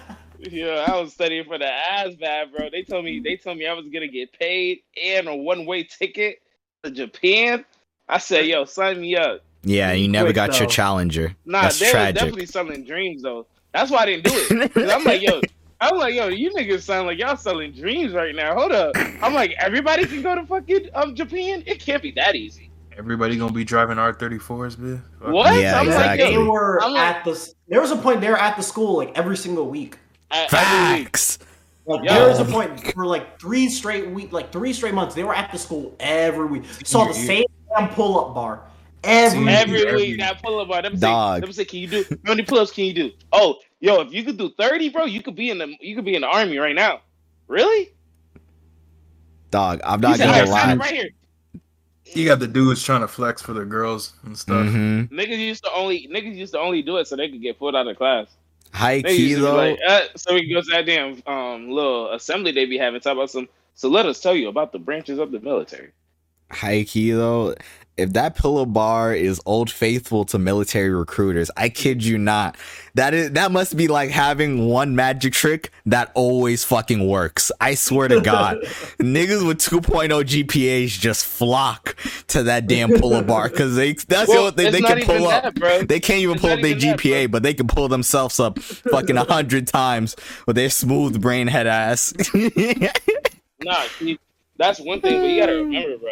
Yeah, I was studying for the ASVAB, bro. They told me they told me I was gonna get paid and a one way ticket to Japan. I said, "Yo, sign me up." Yeah, you never Quick, got your challenger. Nah, That's they was tragic. definitely selling dreams though. That's why I didn't do it. I'm like, yo, I'm like, yo, you niggas sound like y'all selling dreams right now. Hold up. I'm like, everybody can go to fucking um Japan. It can't be that easy. Everybody gonna be driving R34s, man. What? Yeah, I'm exactly. like, They were I'm like- at the. There was a point they were at the school like every single week. I- every week. Facts. Like Yo. there was a point for like three straight week, like three straight months. They were at the school every week. Saw the same damn pull up bar every. See, Every Every- week, that pull up bar. Them Dog. Say, them say, can you do how many pull ups can you do? Oh, yo, if you could do thirty, bro, you could be in the you could be in the army right now. Really? Dog, I'm not said, gonna "Here, sign lie. right here. You got the dudes trying to flex for the girls and stuff. hmm Niggas used to only niggas used to only do it so they could get pulled out of class. High They key used to be though. like, uh, so we can go to that damn um little assembly they be having talk about some. So let us tell you about the branches of the military. high key though, if that pillow bar is old faithful to military recruiters, I kid you not. That is that must be like having one magic trick that always fucking works. I swear to God, niggas with 2.0 GPAs just flock to that damn pull bar because they that's Well, the only thing it's they can pull up. that. They can't even It's pull up their even that, GPA, but they can pull themselves up fucking a hundred times with their smooth brain head ass. Nah, see, that's one thing, but you gotta remember, bro.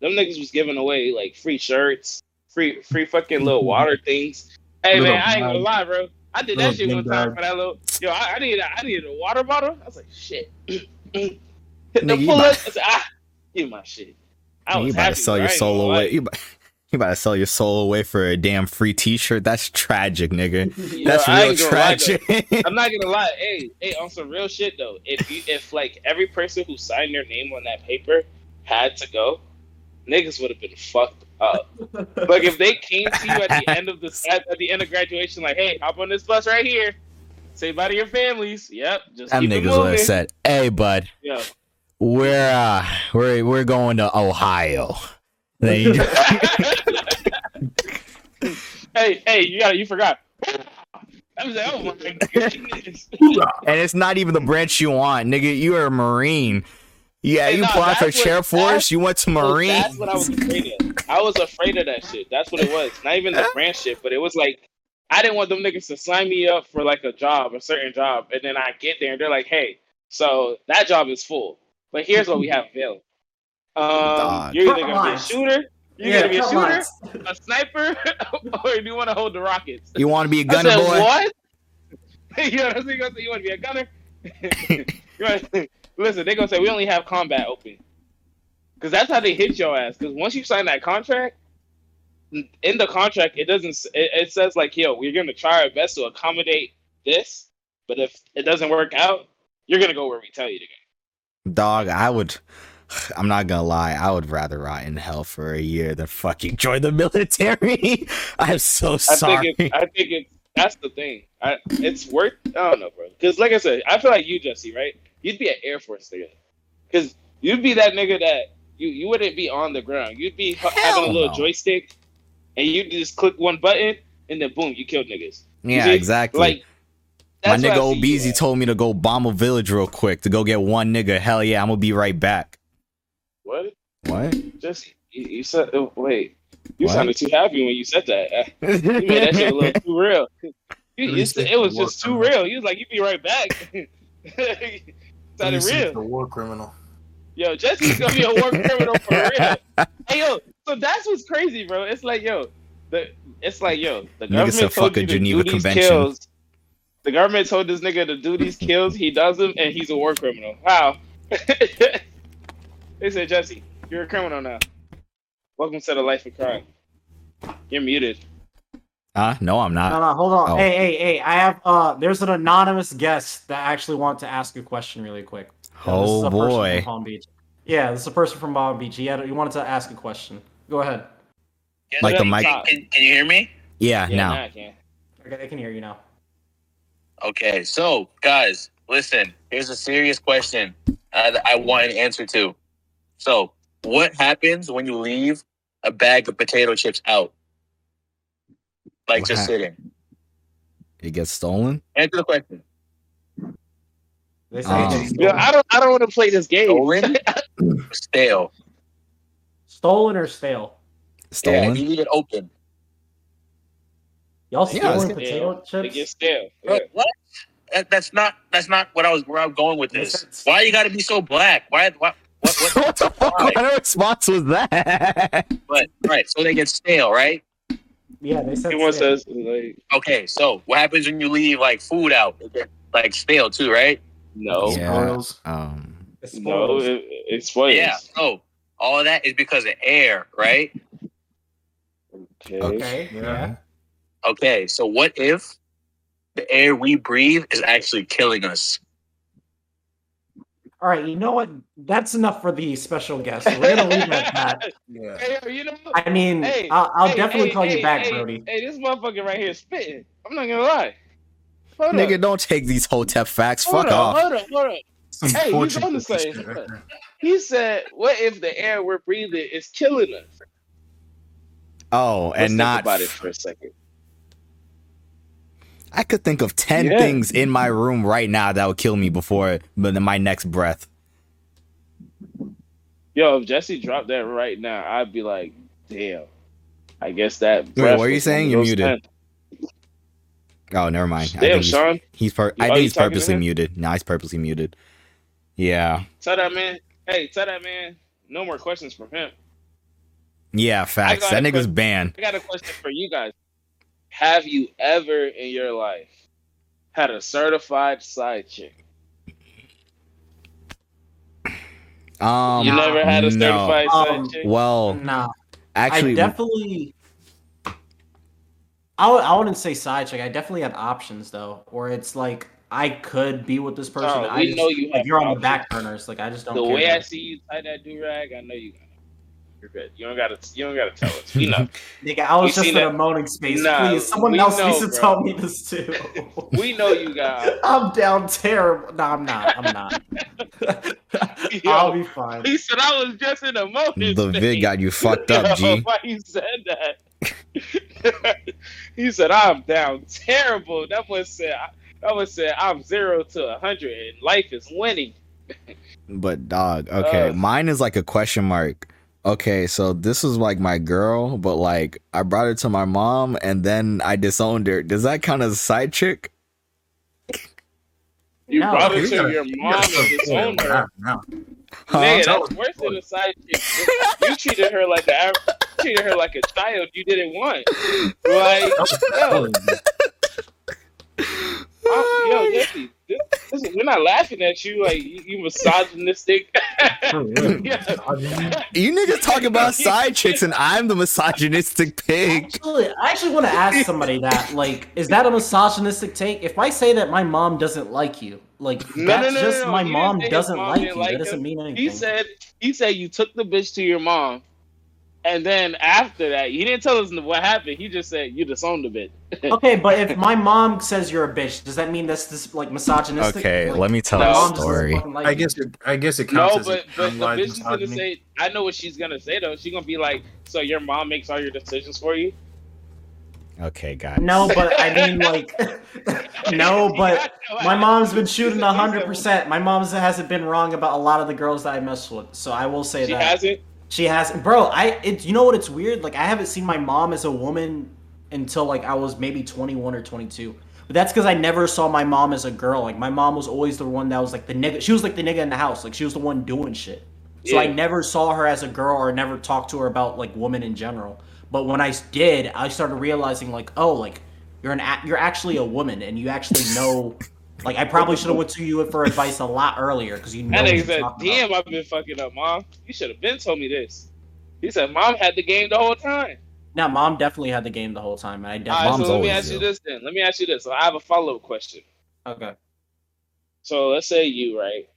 Them niggas was giving away like free shirts, free free fucking little water things. Hey Little man, I ain't gonna lie, bro. I did that shit one time for that little. Yo, I, I needed I needed a water bottle. I was like, shit. Hit the Nigga, pull up. I said, ah, give my shit. I was you about to sell your soul away. You about, you about to sell your soul away for a damn free T-shirt? That's tragic, nigga. That's I real lie, tragic. I'm not gonna lie. Hey, hey, on some real shit though. If you, if like every person who signed their name on that paper had to go, niggas would have been fucked up. like if they came to you at the end of the at, at the end of graduation, like, hey, hop on this bus right here. Say bye to your families. Yep, just Them niggas would have said, "Hey, bud, Yo. we're uh, we're we're going to Ohio." Hey, hey, you got you forgot. Like, oh my goodness. and it's not even the branch you want, nigga. You are a Marine. Yeah, Hey, you nah, applied for chair Force. You went to Marine. That's what I was afraid of. I was afraid of that shit. That's what it was. Not even the branch shit, but it was like I didn't want them niggas to sign me up for like a job, a certain job, and then I get there and they're like, "Hey, so that job is full, but here's what we have available. Um, you're either gonna be a lines. shooter, you're Yeah, gonna be a cut shooter, lines. a sniper, or do you want to hold the rockets?" You want to be a gunner said, boy? "What?" you know what I'm saying? You want to be a gunner? You wanna- Listen, they're gonna say we only have combat open, because that's how they hit your ass. Because once you sign that contract, in the contract it doesn't. It, it says like, "Yo, we're gonna try our best to accommodate this, but if it doesn't work out, you're gonna go where we tell you to go." Dog, I would. I'm not gonna lie. I would rather rot in hell for a year than fucking join the military. I'm so I sorry. think it, I think it. That's the thing. I, it's worth. I don't know, bro. Because like I said, I feel like you, Jesse, right? You'd be an Air Force nigga. Because you'd be that nigga that you you wouldn't be on the ground. You'd be h- having a little no. joystick, and you just click one button, and then boom, you killed niggas. Yeah, see? exactly. Like My that's what nigga I Obeezy told me to go bomb a village real quick to go get one nigga. Hell yeah, I'm gonna be right back. What? What? Jesse, you, you said. Oh, wait. You What? sounded too happy when you said that. You made that shit a little too real. It was just too real. You was like, "You be right back." sounded real. The war criminal. Yo, Jesse's gonna be a war criminal for real. Hey yo, so that's what's crazy, bro. It's like yo, the it's like yo, the government told you to Geneva do these Convention. kills. The government told this nigga to do these kills. He does them, and he's a war criminal. Wow. they said, Jesse, you're a criminal now. Welcome to the life of crime. You're muted. Huh? No, I'm not. no, no, hold on. Oh. Hey, hey, hey! I have uh, there's an anonymous guest that actually want to ask a question really quick. Uh, this is Oh a person boy. from Palm Beach. Yeah, this is a person from Palm Beach. He had he wanted to ask a question. Go ahead. Like the mic- can- Can, can you hear me? Yeah, Yeah, now. now I can. Okay, I can hear you now. Okay, so guys, listen. Here's a serious question uh, that I want an answer to. So, what happens when you leave a bag of potato chips out, like What just hap- sitting? It gets stolen. Answer the question. They say Um, Yo, I don't. I don't want to play this game. Stolen, stale. stolen or stale. Yeah, Stolen. you leave it open. Y'all They Yeah, stealing it's- potato They chips? get stale. Bro, Yeah. what? That, that's not that's not what I was where I'm going with this. Why you got to be so black? Why? Why what, what, what the fuck Why? kind of response was that? but right, so they get stale, right? Yeah, they said. He wants stale. us like Okay, so what happens when you leave like food out? It get, like stale too, right? no, Yeah. Spoils. um, It no, spoils. it, it spoils. Yeah. So all of that is because of air, right? Okay. Okay. Yeah. Yeah. Okay, so what if the air we breathe is actually killing us? All right. You know what? That's enough for the special guest. We're gonna leave it at that. Yeah. Hey, you know, I mean, Hey, I'll, I'll hey, definitely hey, call hey, you back, hey, Brody. Hey, this motherfucker right here is spitting. I'm not gonna lie. Hold nigga, up. don't take these Hotep facts. Hold Fuck up, off. Hold up, hold up. Some Hey, he's fortune on the cookie same. shit right there. He said, "What if the air we're breathing is killing us?" Oh, Let's and think not. about it for a second. I could think of ten Yeah. things in my room right now that would kill me before but then my next breath. Yo, if Jesse dropped that right now, I'd be like, "Damn." I guess that. Wait, what are you saying? You're muted. times. Oh, never mind. I Damn, he's, Sean. he's per- I think he's purposely muted. No, he's purposely muted. Yeah, Tell that man. Hey, tell that man. No more questions from him. yeah, facts. That nigga's question. banned. I got a question for you guys. Have you ever in your life had a certified side chick? Um, you never had a no. certified Um, side chick? Well, Nah, actually, I definitely. I w- I wouldn't say side chick. I definitely had options though, where it's like I could be with this person. Oh, I just, know you like you're on the options. back burners. Like I just don't. the care way I about it. see you tie that do rag, I know you got it. You're good. You don't gotta. You don't gotta tell us. We know. Nigga, I was You just in that- a moaning space. Nah, Please, someone else know, needs to bro. tell me this too. we know you guys. I'm down terrible. No, I'm not. I'm not. I'll be fine. He said I was just in a moment. the vid got you fucked up, G. Why he said that? he said I'm down terrible. That was said. That was said I'm zero to a hundred and life is winning. But dog, okay, Uh. mine is like a question mark. Okay, so this was like my girl, but like I brought her to my mom and then I disowned her. Does that count as a side chick? You No. brought her to your mom and disowned them her. now. Huh? Nigga, Tell that's worse than a side chick. You treated her like the average, you treated her like a child you didn't want. Like, yo, I- uh, yo, Jesse, this, this, we're not laughing at you like you, you misogynistic. yeah. You niggas talking about side chicks and I'm the misogynistic pig. Actually, I actually want to ask somebody that. Like, is that a misogynistic take? If I say that my mom doesn't like you, like No, no, that's no, just no, no. my He mom doesn't mom like you. like that doesn't mean anything. He said he said you took the bitch to your mom, and then after that, he didn't tell us what happened. He just said you disowned the bitch. okay, but if my mom says you're a bitch, does that mean that's this like misogynistic? Okay, Like, let me tell my No. a story. like I you. guess it, I guess it counts No, as but but the bitch is gonna say. I know what she's gonna say though. She's gonna be like, "So your mom makes all your decisions for you." Okay, guys. No, but I mean like, no, but Yeah, I know, my mom's been shooting He hundred percent. My mom's hasn't been wrong about a lot of the girls that I mess with, so I will say She that. She hasn't. She has, bro. I it. You know what? It's weird. Like I haven't seen my mom as a woman until like I was maybe 21 or 22. But that's because I never saw my mom as a girl. Like my mom was always the one that was like the nigga. She was like the nigga in the house. Like she was the one doing shit. So I never saw her as a girl or never talked to her about like women in general. But when I did, I started realizing like, oh, like you're an a- you're actually a woman and you actually know. Like I probably should have went to you for advice a lot earlier because you know. That nigga said, talking about. "Damn, I've been fucking up, mom. You should have been told me this." He said, "Mom had the game the whole time." Now, mom definitely had the game the whole time. And I definitely. right, Mom's so let me ask you this then. Let me ask you this. So I have a follow up question. Okay. So let's say you right,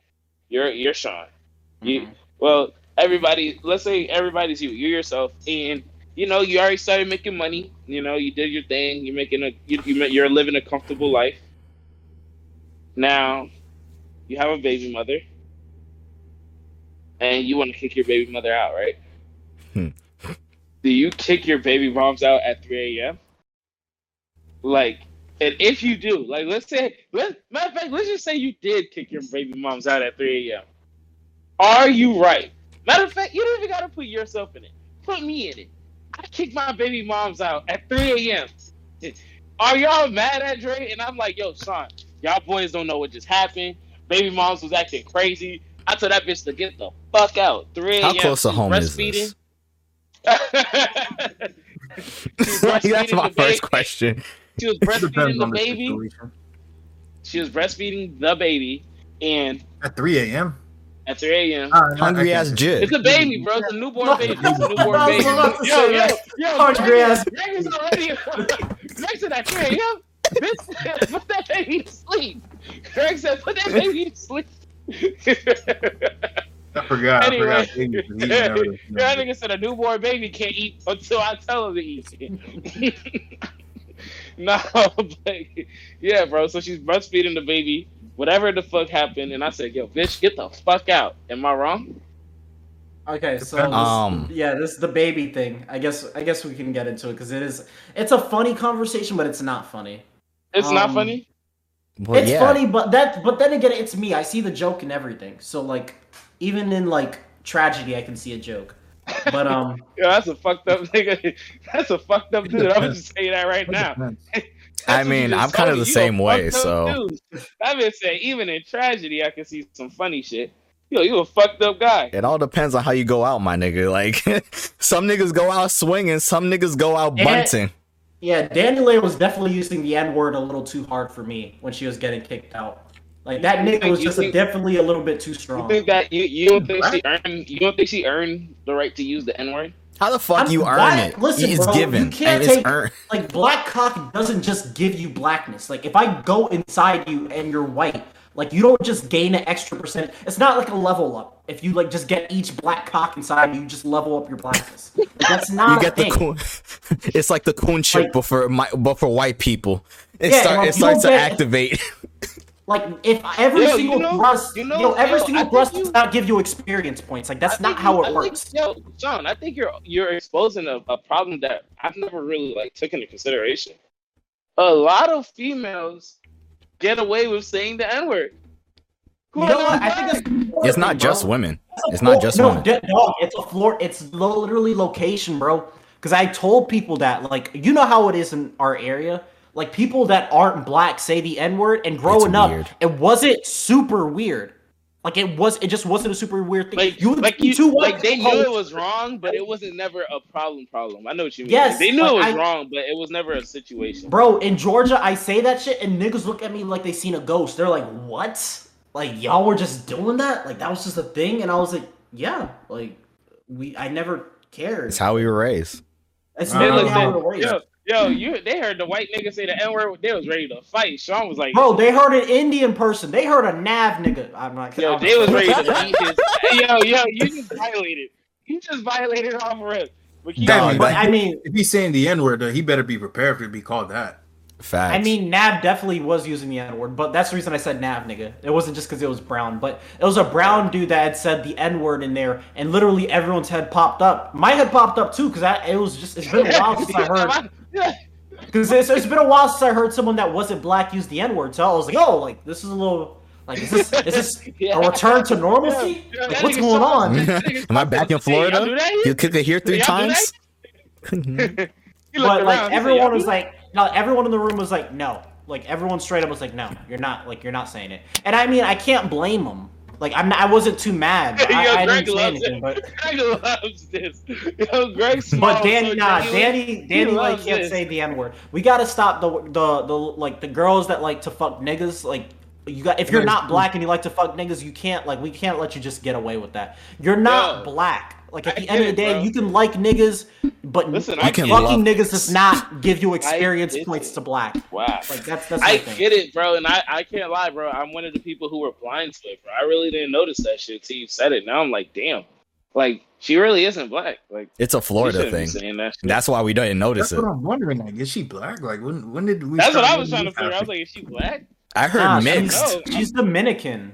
you're you're Sean. You Mhm. well, everybody. Let's say everybody's you. You yourself, and you know you already started making money. You know you did your thing. You're making a you, you you're living a comfortable life. Now, you have a baby mother, and you want to kick your baby mother out, right? Hmm. Do you kick your baby moms out at 3 a.m.? Like, and if you do, like, let's say, let matter of fact, let's just say you did kick your baby moms out at 3 a.m. Are you right? Matter of fact, you don't even gotta put yourself in it. Put me in it. I kick my baby moms out at 3 a.m. are y'all mad at Dre? And I'm like, yo, son, y'all boys don't know what just happened. Baby moms was acting crazy. I told that bitch to get the fuck out. 3 How a.m. close to home is breastfeeding. this? She That's my first baby. question. She was breastfeeding the baby. situation. She was breastfeeding the baby, and At 3 a.m. at 3 a.m. I- I Hungry can't ass say- jit. It's a baby, bro. It's a newborn baby. It's a I newborn baby. Yo, yo, yo, Hungry ass- Greg is already Greg said 3 a.m. Bitch, put that baby to sleep. Greg said, put that baby to sleep. I forgot. Anyway. I forgot. babies was eating everything. that nigga said a newborn baby can't eat until I tell him to eat. no, but yeah, bro. So she's breastfeeding the baby. Whatever the fuck happened, and I said, "Yo, bitch, get the fuck out." Am I wrong? Okay, so Depends. this, Um, yeah, this the baby thing. I guess I guess we can get into it because it is it's a funny conversation, but it's not funny. It's not Um, funny. Well, it's yeah. funny, but that but then again, it's me. I see the joke in everything. So like, even in like tragedy, I can see a joke. But um, Yo, that's a fucked up nigga. That's a fucked up dude. I'm just saying that right now. I mean, I'm kinda the You same way, fucked up so- dude. That bitch said, even in tragedy, I can see some funny shit. Yo, you a fucked up guy. It all depends on how you go out, my nigga. Like, some niggas go out swinging, some niggas go out Yeah. bunting. Yeah, DaniLeigh was definitely using the N word a little too hard for me when she was getting kicked out. Like that You nigga was just think- definitely a little bit too strong. You strong. think that you, you don't think she earned you don't think she earned the right to use the N word? How the fuck I'm- you earn why- it? listen, it's bro, given, you can't and it's take- earned. like black cock doesn't just give you blackness. Like if I go inside you and you're white, like you don't just gain an extra percent. It's not like a level up. If you like just get each black cock inside you, you just level up your blackness. Like, that's not You a get the thing. coon. it's like the coon chip, Like- but for my, but for white people, it, Yeah, start, like, it starts to get- activate. Like if every Yo, you single know- thrust, you you know- know, every yo, single think thrust you- does not give you experience points. Like that's I not think how you- it I works. Think, yo, John, I think you're you're exposing a, a problem that I've never really like took into consideration. A lot of females get away with saying the N word. You know what? I think it's, It's not bro. just women. It's not just no, women. d- dog, it's a floor. It's lo- literally location, bro. Because I told people that, like, you know how it is in our area. Like, people that aren't black say the N word, and growing up, weird. it wasn't super weird. Like, it was. It just wasn't a super weird thing. Like, you, like you, two like white they knew it was wrong, but it wasn't never a problem. Problem. I know what you mean. Yes, they knew like, it was I- wrong, but it was never a situation. Bro, in Georgia, I say that shit, and niggas look at me like they seen a ghost. They're like, "What? Like y'all were just doing that? Like that was just a thing?" And I was like, "Yeah, like we. I never cared. It's how we were raised. It's They They how we were raised." yo, yo, you. They heard the white nigga say the N word. They was ready to fight. Sean was like, Bro, they heard an Indian person. They heard a Nav nigga. I'm not. Yo, I'm they was ready to beat his. Yo, yo, you just violated. You just violated off rip. But keep Dog. But I mean, If he's saying the N word, he better be prepared for it to be called that. Facts. I mean, Nav definitely was using the N word, but that's the reason I said Nav, nigga. It wasn't just because it was brown, but it was a brown dude that had said the N word in there, and literally everyone's head popped up. My head popped up too, because it was just it's been a while since I heard. Yeah. Because it's, it's been a while since I heard someone that wasn't black use the N word, so I was like, oh, like this is a little like is this is this Yeah. a return to normalcy? Yeah, Like, that what's going on? Am I back in Florida? You kick it here three times. But like he everyone was like, no, everyone in the room was like, no. Like everyone straight up was like, no, you're not. Like you're not saying it. And I mean, I can't blame them. Like I'm, not, I wasn't too mad. Yo, I, I Greg didn't say anything. it. But Greg loves this. Yo, Greg but Danny, nah. Danny, Danny like can't this. say the n word. We gotta stop the the the like the girls that like to fuck niggas. Like you got if you're not black and you like to fuck niggas, you can't like we can't let you just get away with that. You're not Yo, black. Like at I the end of the day, bro. you can like niggas, but Listen, You I can get it. fucking niggas does not give you experience points it. to black. Wow. Like that's that's I thing. get it, bro, and I, I can't lie, bro. I'm one of the people who were blind to it, bro. I really didn't notice that shit till you said it. Now I'm like, damn, like she really isn't black. Like It's a Florida thing. that. That's why we didn't notice That's it. what I'm wondering. Like, is she black? Like, when when did we? That's what I was trying to noticing figure. I was like, is she black? I heard Nah, mixed. No. She's, she's Dominican.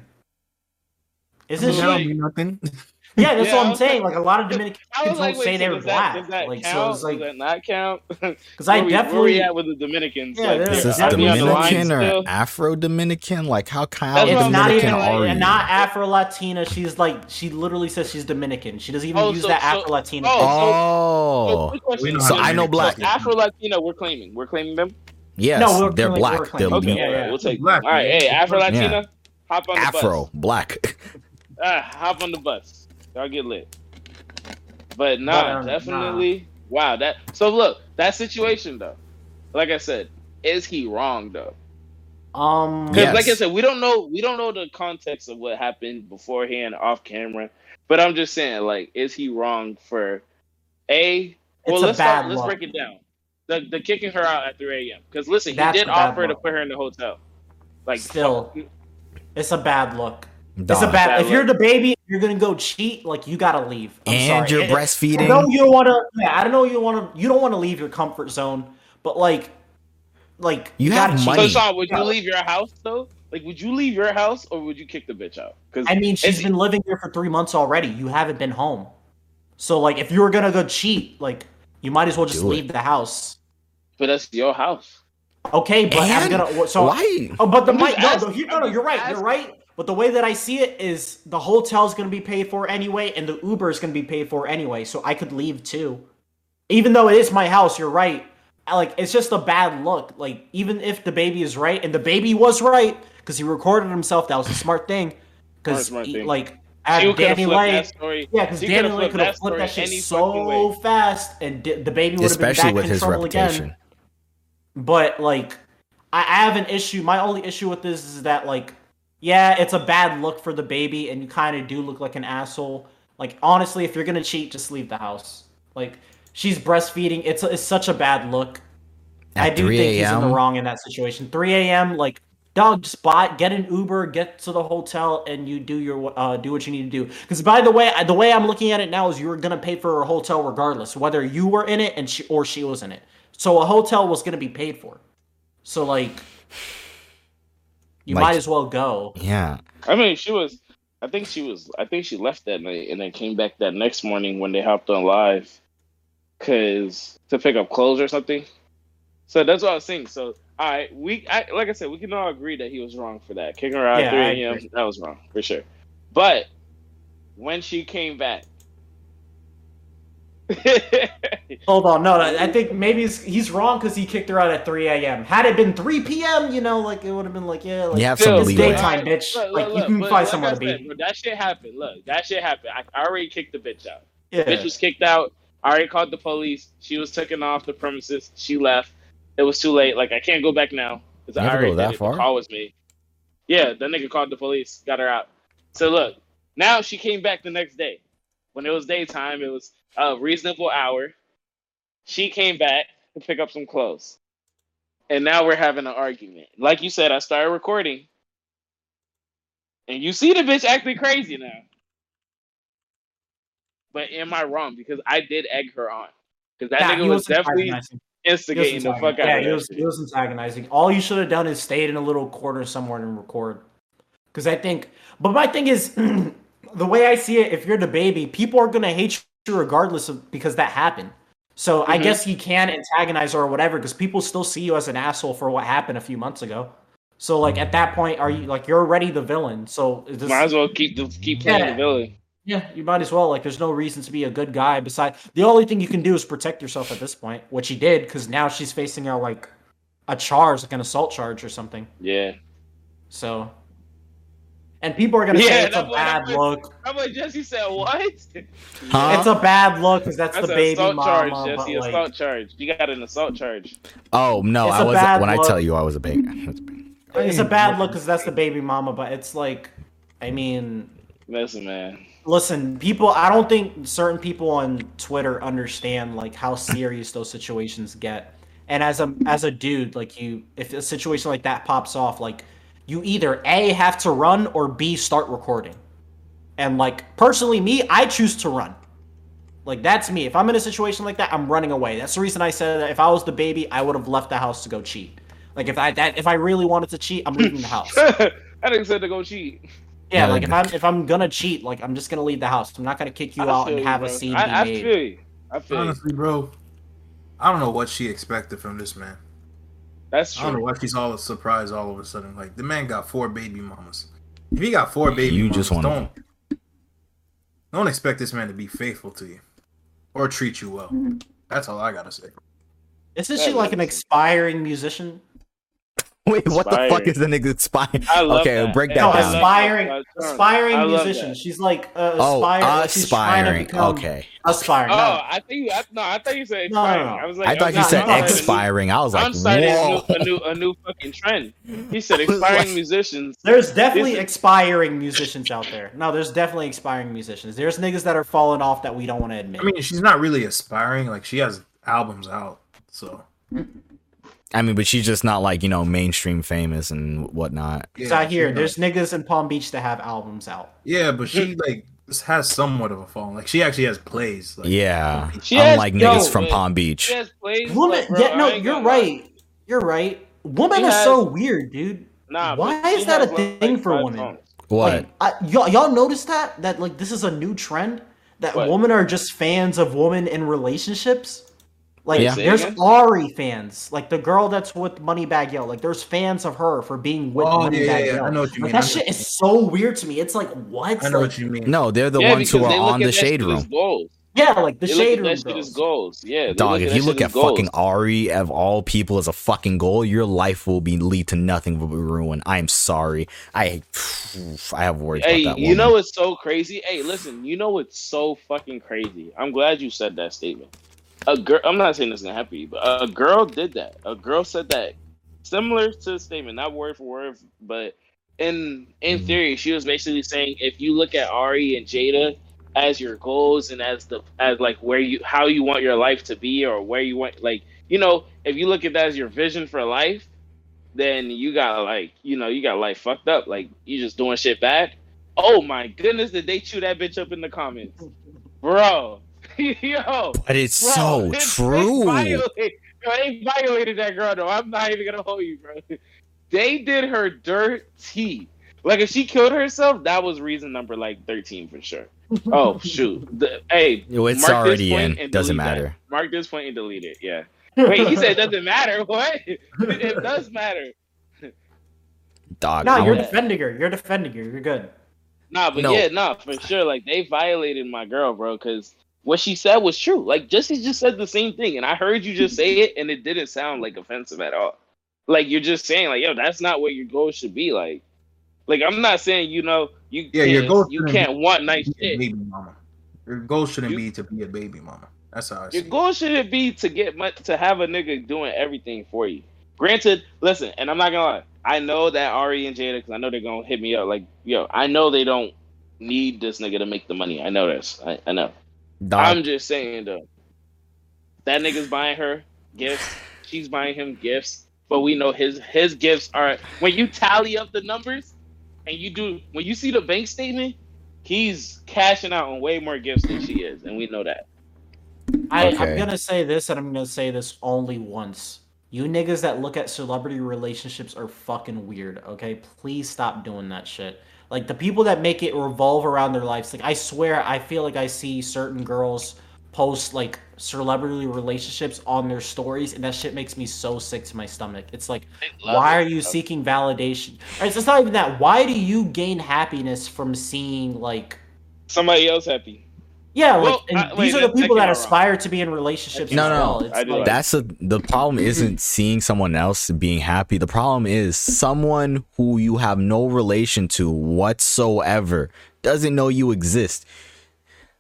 Isn't Doesn't she? nothing. Yeah, that's Yeah, what I I'm saying. like- Like a lot of Dominican I kids was don't like, say wait, they're were does that, black. does that like so, count? it's like does that not count? because I Where we- where we definitely at with the Dominicans? Yeah, like, they're- Is this Are we on the line Dominican or? Afro Dominican? Like how how That's what it's I'm not even are you? not Afro Latina. She's like she literally says she's Dominican. She doesn't even Oh, use so- that so- Afro Latina. oh, So, Oh, quick question. So I know black. is. Afro Latina, we're claiming. We're claiming them. Yes, No, we're they're claiming- black. They're Okay, Yeah, all right, yeah. we'll take. Black, all right, hey, Afro Latina, Yeah. hop on the bus Afro, bus. black. Ah, hop on the bus. Y'all get lit. But nah, But, um, definitely. Wow, that. So look, that situation though. Like I said, is he wrong though? Um, Because Yes. like I said, we don't know we don't know the context of what happened beforehand, off camera. But I'm just saying, like, is he wrong for a? Well, It's a let's start, bad let's break it down. The the kicking her out at 3 a.m. Because listen, he That's did a bad offer to put her in the hotel. Like Still, it's a bad look. It's a bad. Bad If you're DaBaby, you're gonna go cheat. Like you gotta leave. I'm and sorry. you're It- I know breastfeeding. you don't want to. Yeah, I know you want to. You don't want to leave your comfort zone, but like, like You gotta have cheat. money. So Sean, would you leave your house though? Like, would you leave your house or would you kick the bitch out? Because I mean, she's been living here for three months already. You haven't been home, so like, if you were gonna go cheat, like, you might as well just Do it. leave the house. but that's your house. Okay, but I'm gonna. So Why? Oh, but the I'm mi- just no, no, no, no, you're right. You're right. But the way that I see it is the hotel's going to be paid for anyway, and the Uber is going to be paid for anyway, so I could leave too. Even though it is my house, you're right. I, like it's just a bad look. Like even if DaBaby is right, and DaBaby was right because he recorded himself, that was a smart thing. Because like She at could've Danny flipped Lay, that story. yeah, because she Danny could've Lay could have flipped that shit so way. fast, and di- DaBaby would have been Especially back with in his trouble reputation. again. But like, I, I have an issue. My only issue with this is that like, yeah, it's a bad look for DaBaby, and you kind of do look like an asshole. Like honestly, if you're gonna cheat, just leave the house. Like she's breastfeeding. It's it's such a bad look. I do 3 think he's in the wrong in that situation. 3 a.m. Like, dog, spot get an Uber, get to the hotel, and you do your uh, do what you need to do. Because by the way, the way I'm looking at it now is you were gonna pay for a hotel regardless, whether you were in it and she or she was in it. So a hotel was gonna be paid for. So like, you Like- might as well go. Yeah. I mean, she was. I think she was. I think she left that night and then came back that next morning when they hopped on live, cause to pick up clothes or something. So that's what I was saying. So all right, we I, like I said, we can all agree that he was wrong for that. Kicking her out Yeah, at 3 a.m. That was wrong for sure. But when she came back. Hold on, no, no, I think maybe he's, he's wrong because he kicked her out at 3 a.m. Had it been 3 p.m., you know, like it would have been like, yeah, like You have some it's daytime, alright, bitch. look, like look, you can find like someone I to beat. bro, That shit happened. Look, that shit happened. I, I already kicked the bitch out. Yeah. Bitch was kicked out. I already called the police. She was taken off the premises. She left. It was too late. Like I can't go back now because You I have to already go that did it. far? The call was made. Yeah, that nigga called the police, got her out. So look, now she came back the next day. When it was daytime, it was a reasonable hour. She came back to pick up some clothes. And now we're having an argument. Like you said, I started recording. And you see the bitch acting crazy now. But am I wrong? Because I did egg her on. Because that Nah, nigga he was definitely antagonizing. He was instigating the fuck out Yeah, he was, shit. he was antagonizing. All you should have done is stayed in a little corner somewhere and record. Because I think, but my thing is, the way I see it, if you're DaBaby, people are gonna hate you regardless of because that happened. So I Mhm. guess you can antagonize or whatever because people still see you as an asshole for what happened a few months ago. So like at that point, are you like you're already the villain? So this, Might as well keep the, keep playing Yeah. the villain. Yeah, you might as well. Like, there's no reason to be a good guy. Besides, the only thing you can do is protect yourself at this point, which he did, because now she's facing a like a charge, like an assault charge or something. Yeah. So, and people are gonna Yeah, say it's a that's what bad happened. look. I'm like, Jesse said, what? Huh? It's a bad look because that's, That's the baby assault mama. charge, but, Jesse. like, assault charge. You got an assault charge. oh no, It's I a was bad when I tell you I was a baby. I was a baby. it's a bad look because that's the baby mama. But it's like, I mean, Listen, man. Listen, people. I don't think certain people on Twitter understand like how serious those situations get. And as a as a dude, like you, if a situation like that pops off, like you either a have to run or b start recording. And like personally, me, I choose to run. Like that's me. If I'm in a situation like that, I'm running away. That's the reason I said that if I was DaBaby, I would have left the house to go cheat. Like if I that if I really wanted to cheat, I'm leaving the house. I didn't say to go cheat. Yeah, Yeah, like if I'm if I'm gonna cheat, like I'm just gonna leave the house. I'm not gonna kick you I out feel and you, have a scene I, I made. feel you. I feel you. Honestly, bro, I don't know what she expected from this man. That's true. I don't know true. why she's all surprised all of a sudden. Like the man got four baby mamas. If he got four baby You mamas, just wanna- don't don't expect this man to be faithful to you or treat you well. Mm-hmm. That's all I gotta say. Isn't That she like an makes sense. expiring musician? Wait, what the fuck is the nigga spying? I Okay, that. break Hey, that No, down. love aspiring, aspiring I musician. that. She's like uh, Oh, aspire, like she's trying to aspiring. Okay. aspiring. Oh, I think you. I, no, I thought you said No, no, expiring. no. I was like, I thought you no, said no, no. expiring. I was like, I'm starting a whoa. new, a new, a new fucking trend. He said expiring musicians. There's definitely This expiring musicians out there. No, there's definitely expiring musicians. There's niggas that are falling off that we don't want to admit. I mean, she's not really aspiring. Like she has albums out, so I mean, but she's just not like you know mainstream famous and whatnot. it's out here. she's There's not- niggas in Palm Beach that have albums out. yeah, but she like has somewhat of a phone. Like she actually has plays. Like, Yeah, She has- unlike yo, niggas from but- Palm Beach. She has plays, Woman, bro, yeah, no, you're gonna lie. right. You're right. Woman She is has- so weird, dude. Nah, Why is that has, a like, thing for women? songs. What? Like, I, y'all, y'all notice that that like this is a new trend that What? women are just fans of women in relationships. Like Yeah. There's? Ari fans, like the girl that's with Moneybagg Yo. Like there's fans of her for being with Oh, Moneybagg yeah, yeah, Yo. I know what you like, mean. That shit is so weird to me. It's like what? I know Like, what you mean. No, they're the yeah, ones who are on the shade room. Goals. yeah, like the They shade room at that shit as goals. Yeah, Dog, if you look as at fucking. Ari of all people as a fucking goal, your life will be lead to nothing but ruin. I am sorry. I I have worries Hey, about that one. you woman. know what's so crazy? Hey, listen, you know what's so fucking crazy? I'm glad you said that statement. A girl, I'm not saying this is happen but a girl did that. A girl said that, similar to the statement, not word for word, but in in Mhm. theory, she was basically saying if you look at Ari and Jada as your goals and as the as like where you how you want your life to be or where you want like you know if you look at that as your vision for life, then you got like you know you got life fucked up like you just doing shit bad. Oh my goodness, did they chew that bitch up in the comments, bro? Yo, but it's bro, so they- they true. violated- Yo, they violated that girl though. I'm not even gonna hold you, bro. They did her dirty. Like if she killed herself, that was reason number like 13 for sure. Oh shoot. The, hey, Yo, it's mark this already point in. and Doesn't delete that. matter. Mark this point and delete it. Yeah. Wait, he said it doesn't matter. What? It does matter. Dog. No, I you're defending her. You're defending her. You're good. Nah, but No. yeah, nah, for sure. Like they violated my girl, bro, because what she said was true. Like Jesse just said the same thing, and I heard you just say it, and it didn't sound like offensive at all. Like you're just saying, like, yo, that's not what your goal should be. Like, like I'm not saying, you know, you Yeah, can't, your goal you can't want nice shit. baby mama. Your goal shouldn't You- be to be a baby mama. That's how I see Your it. goal shouldn't be to get much to have a nigga doing everything for you. Granted, listen, and I'm not gonna lie. I know that Ari and Jada, because I know they're gonna hit me up. Like, yo, I know they don't need this nigga to make the money. I know this. I, I know. Dog. I'm just saying though. That nigga's buying her gifts. She's buying him gifts. But we know his his gifts are when you tally up the numbers and you do when you see the bank statement, he's cashing out on way more gifts than she is, and we know that. I, Okay. I'm gonna say this, and I'm gonna say this only once. You niggas that look at celebrity relationships are fucking weird. Okay, please stop doing that shit. Like the people that make it revolve around their lives. Like I swear, I feel like I see certain girls post like celebrity relationships on their stories, and that shit makes me so sick to my stomach. It's like, why are you seeking validation? Or It's, it's not even that. Why do you gain happiness from seeing like? Somebody else happy. Yeah, Well, like and I- these wait, are the that- that people that came out wrong. aspire to be in relationships. No, as no, well. no. It's I do like, like- That's a, the problem isn't seeing someone else being happy. The problem is someone who you have no relation to whatsoever doesn't know you exist.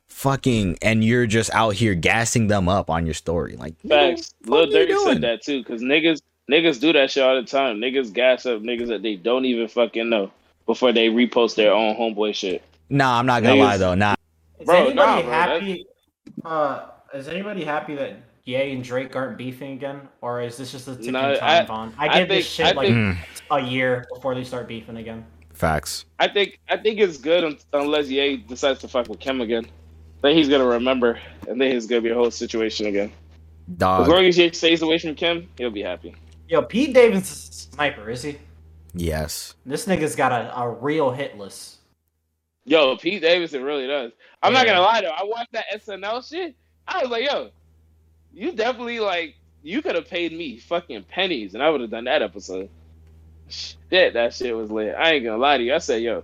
Fucking and you're just out here gassing them up on your story. Like Facts. what the fuck Lil Durk said that too, because niggas niggas do that shit all the time. Niggas gas up niggas that they don't even fucking know before they repost their own homeboy shit. Nah, I'm not gonna Niggas- lie though. Nah, Is Bro, anybody nah, bro, happy? Uh, is anybody happy that Ye and Drake aren't beefing again, or is this just a ticking No, time I- bomb? I I give this think- shit I like Mm, a year before they start beefing again. facts. I think I think it's good unless Ye decides to fuck with Kim again. Then he's gonna remember, and then it's gonna be a whole situation again. Dog. As Dog. long as Ye stays away from Kim, he'll be happy. Yo, Pete David's a sniper, is he? Yes. This nigga's got a, a real hit list. Yo, Pete Davidson really does. I'm not gonna lie though. I watched that SNL shit. I was like, yo, you definitely like you could have paid me fucking pennies, and I would have done that episode. Shit, that shit was lit. I ain't gonna lie to you. I said, yo,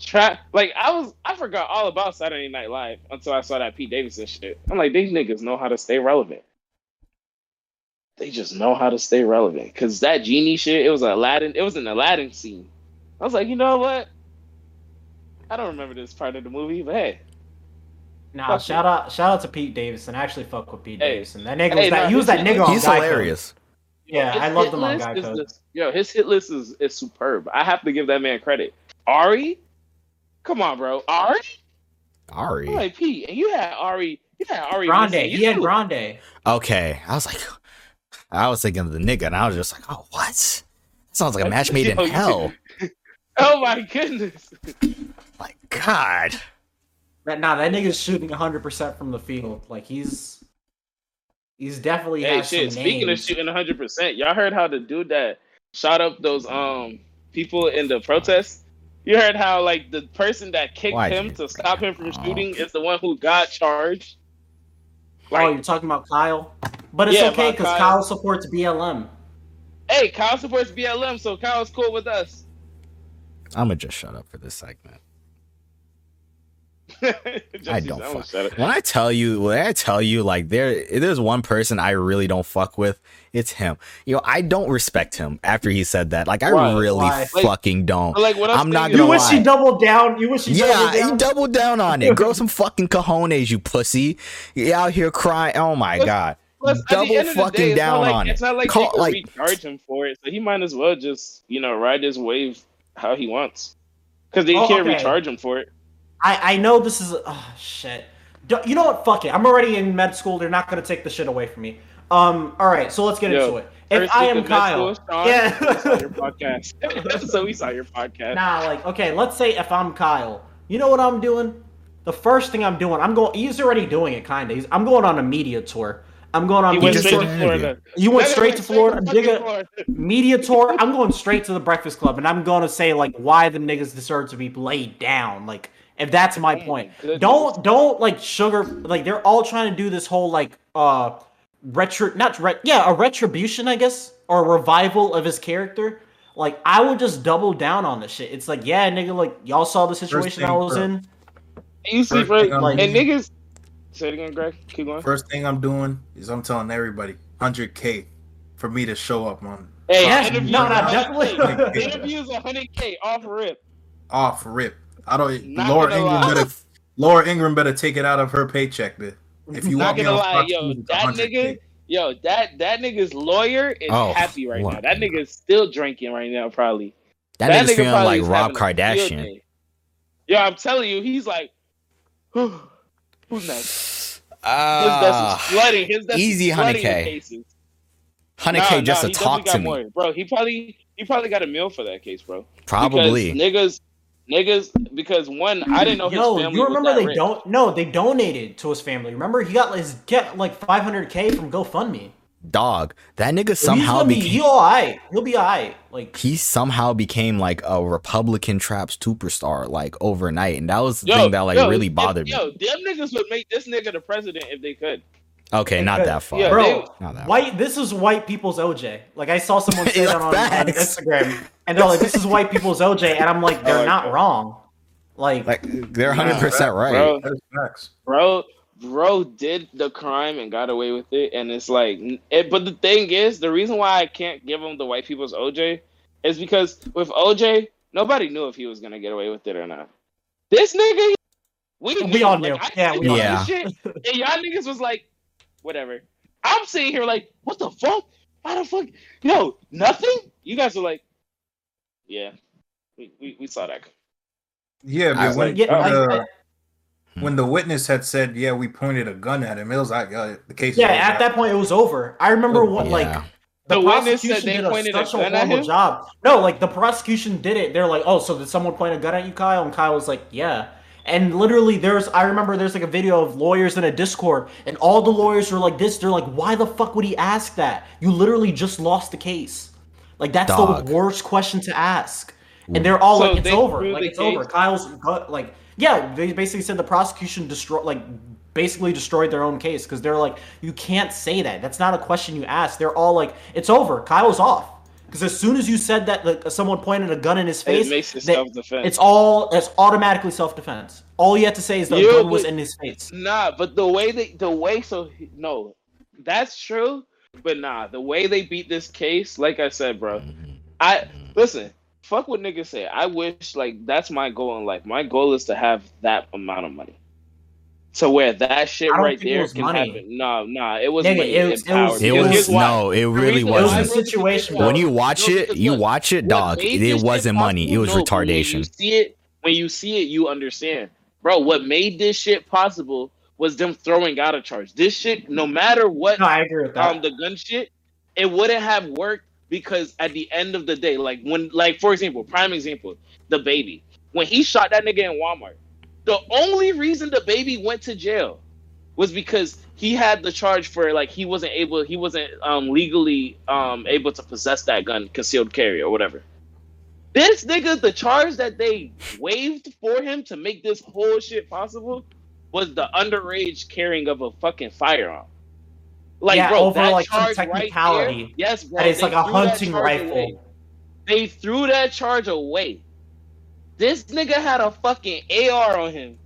try like I was. I forgot all about Saturday Night Live until I saw that Pete Davidson shit. I'm like, these niggas know how to stay relevant. they just know how to stay relevant. Cause that genie shit, it was Aladdin. It was an Aladdin scene. I was like, you know what? I don't remember this part of the movie, but hey, Nah, Fuck shout out, shout out to Pete Davidson. I actually fuck with Pete Hey. Davidson. That nigga Hey, was that. nah, he was that his- nigga on He's Geico. hilarious. Yeah, His I love hit him on list is Geico. the- yo, his hit list is, is superb. I have to give that man credit. Ari, come on, bro. Ari, Ari. I'm like Pete, and you had Ari. You had Ari. Grande. missing. He had Grande. Okay, I was like, I was thinking of the nigga, and I was just like, oh, what? Sounds like a match made in hell. Oh my goodness. Like, God. That nah, that nigga's shooting 100 percent from the field. Like he's he's definitely Hey, has shit. some Speaking of shooting 100, percent y'all heard how the dude that shot up those um people in the protest? You heard how like the person that kicked Why him to stop him from Oh. shooting is the one who got charged. oh, you're talking about Kyle, but it's Yeah, okay because Kyle. Kyle supports BLM. hey, Kyle supports BLM, so Kyle's cool with us. I'm gonna just shut up for this segment. I don't almost fuck. shut it. When I tell you, when I tell you, like there, there's one person I really don't fuck with. It's him. You know, I don't respect him after he said that. Like, I Why? really Why? Like- fucking don't. Like what I'm, I'm not gonna You wish lie. he doubled down. You wish he Yeah, doubled he doubled down on it. Grow some fucking cojones, you pussy. You out here crying. Oh my Plus- god. Plus, at the double end of the fucking day, down like, on It's not like Call- they can like- recharge him for it, so he might as well just you know ride his wave how he wants, because they Oh, can't okay. recharge him for it. I I know this is oh shit. Do- You know what? Fuck it. I'm already in med school. They're not gonna take the shit away from me. Um. All right. So let's get Yo, into it. If I am Kyle, Sean, yeah. we saw your podcast. so we saw your podcast. Nah, like, okay, let's say if I'm Kyle, you know what I'm doing? The first thing I'm doing, I'm going. He's already doing it, kind of. I'm going on a media tour. I'm going on he media straight tour. to Florida. You went That straight to Florida, nigga. Florida. Media tour. I'm going straight to the Breakfast Club, and I'm going to say like why the niggas deserve to be laid down. Like, if that's my my point, goodness. don't don't like sugar. Like they're all trying to do this whole like uh retro, not ret, yeah, a retribution, I guess, or a revival of his character. Like I would just double down on this shit. It's like, yeah, nigga, like y'all saw the situation I was first. in. You see, First bro, thing I'm and niggas. Say it again, Greg. Keep going. First thing I'm doing is I'm telling everybody 100k for me to show up on Hey, Yeah, interviews no, no, 100K. definitely. interviews 100k off rip. off rip. I don't. Not Laura Ingraham lie. better. Laura Ingraham better take it out of her paycheck. Then if you Not want me gonna on lie, Fox yo, that 100K. nigga, yo, that that nigga's lawyer is Oh, happy right what? now. That nigga's still drinking right now, probably. That, nigga's nigga feeling like Rob having a field Kardashian. Yo, I'm telling you, he's like, who's next? His desk Ah, is flooding. His desk easy is flooding 100K. with cases. 100k just nah, to talk to got me. more. bro. He probably he probably got a meal for that case, bro. Probably. because niggas, niggas. Because one, I didn't know his Yo, family. you remember was that they rich. don't? No, they donated to his family. Remember, he got his get like 500k from GoFundMe. Dog. That nigga He's somehow gonna be became. he'll be alright. He'll be alright. Like he somehow became like a Republican trap superstar like overnight, and that was the Yo, thing that like yo, really if- bothered me. Yo, them niggas would make this nigga the president if they could. Okay, not Good. that far. Yeah, bro, they- Not that white. This is white people's OJ. Like I saw someone say that on, on. Instagram, and they're like, "This is white people's OJ," and I'm like, "They're Oh, not okay. wrong." Like, Like they're 100 percent right. Bro, bro, bro did the crime and got away with it, and it's like, it, but the thing is, the reason why I can't give him the white people's OJ is because with OJ, nobody knew if he was gonna get away with it or not. This nigga, we, We knew. all knew. I Yeah, we all about knew. this Shit, and y'all niggas was like, whatever. I'm sitting here like, what the fuck? How the fuck? Yo, nothing. You guys are like, yeah, we we, we saw that. Yeah, but when, like, yeah, when, I- the, I- when the witness had said, "Yeah, we pointed a gun at him," it was like uh, the case. yeah, at over. that point, it was over. I remember what like Yeah. the, The witness said prosecution they did a, pointed a such a gun at horrible job. No, like the prosecution did it. They're like, "Oh, so did someone point a gun at you, Kyle?" And Kyle was like, "Yeah." And literally, there's I remember there's like a video of lawyers in a Discord, and all the lawyers were like this. They're like, "Why the fuck would he ask that? You literally just lost the case. Like that's Dog. the worst question to ask." And mm. they're all So like, "It's over. Like the it's over." Kyle's gut, like, yeah, they basically said the prosecution destroy like basically destroyed their own case because they're like, you can't say that. That's not a question you ask. They're all like, it's over. Kyle's off. Because as soon as you said that, like, someone pointed a gun in his face, It makes it that- self defense. it's all it's automatically self defense. All you have to say is the Yeah, gun was in his face. Nah, but the way they, the way, so no, that's true. But nah, the way they beat this case, like I said, bro, Mhm. I listen. Fuck what niggas say. I wish like that's my goal in life. My goal is to have that amount of money. To where that shit right think it there can money. happen. No, nah, it was Nigga, money. it was- it was- It was no, it really reason why It was I a wasn't. wrote situation. When you watch it, you watch it, dog. It wasn't money. It was possible- no, but When you retardation. see it, when you see it, you understand, bro. What made this shit possible was them throwing out a charge. This shit, no matter what, No, I agree with that. um, the gun shit, it wouldn't have worked because at the end of the day, like when, like for example, prime example, DaBaby, when he shot that nigga in Walmart, the only reason DaBaby went to jail was because he had the charge for like he wasn't able, he wasn't um legally um able to possess that gun, concealed carry or whatever. This nigga, the charge that they waived for him to make this whole shit possible was the underage carrying of a fucking firearm. Like, Yeah, bro, over, that like, some charge right technicality there, yes, bro. that it's they like a hunting rifle. away. They threw that charge away. This nigga had a fucking AR on him,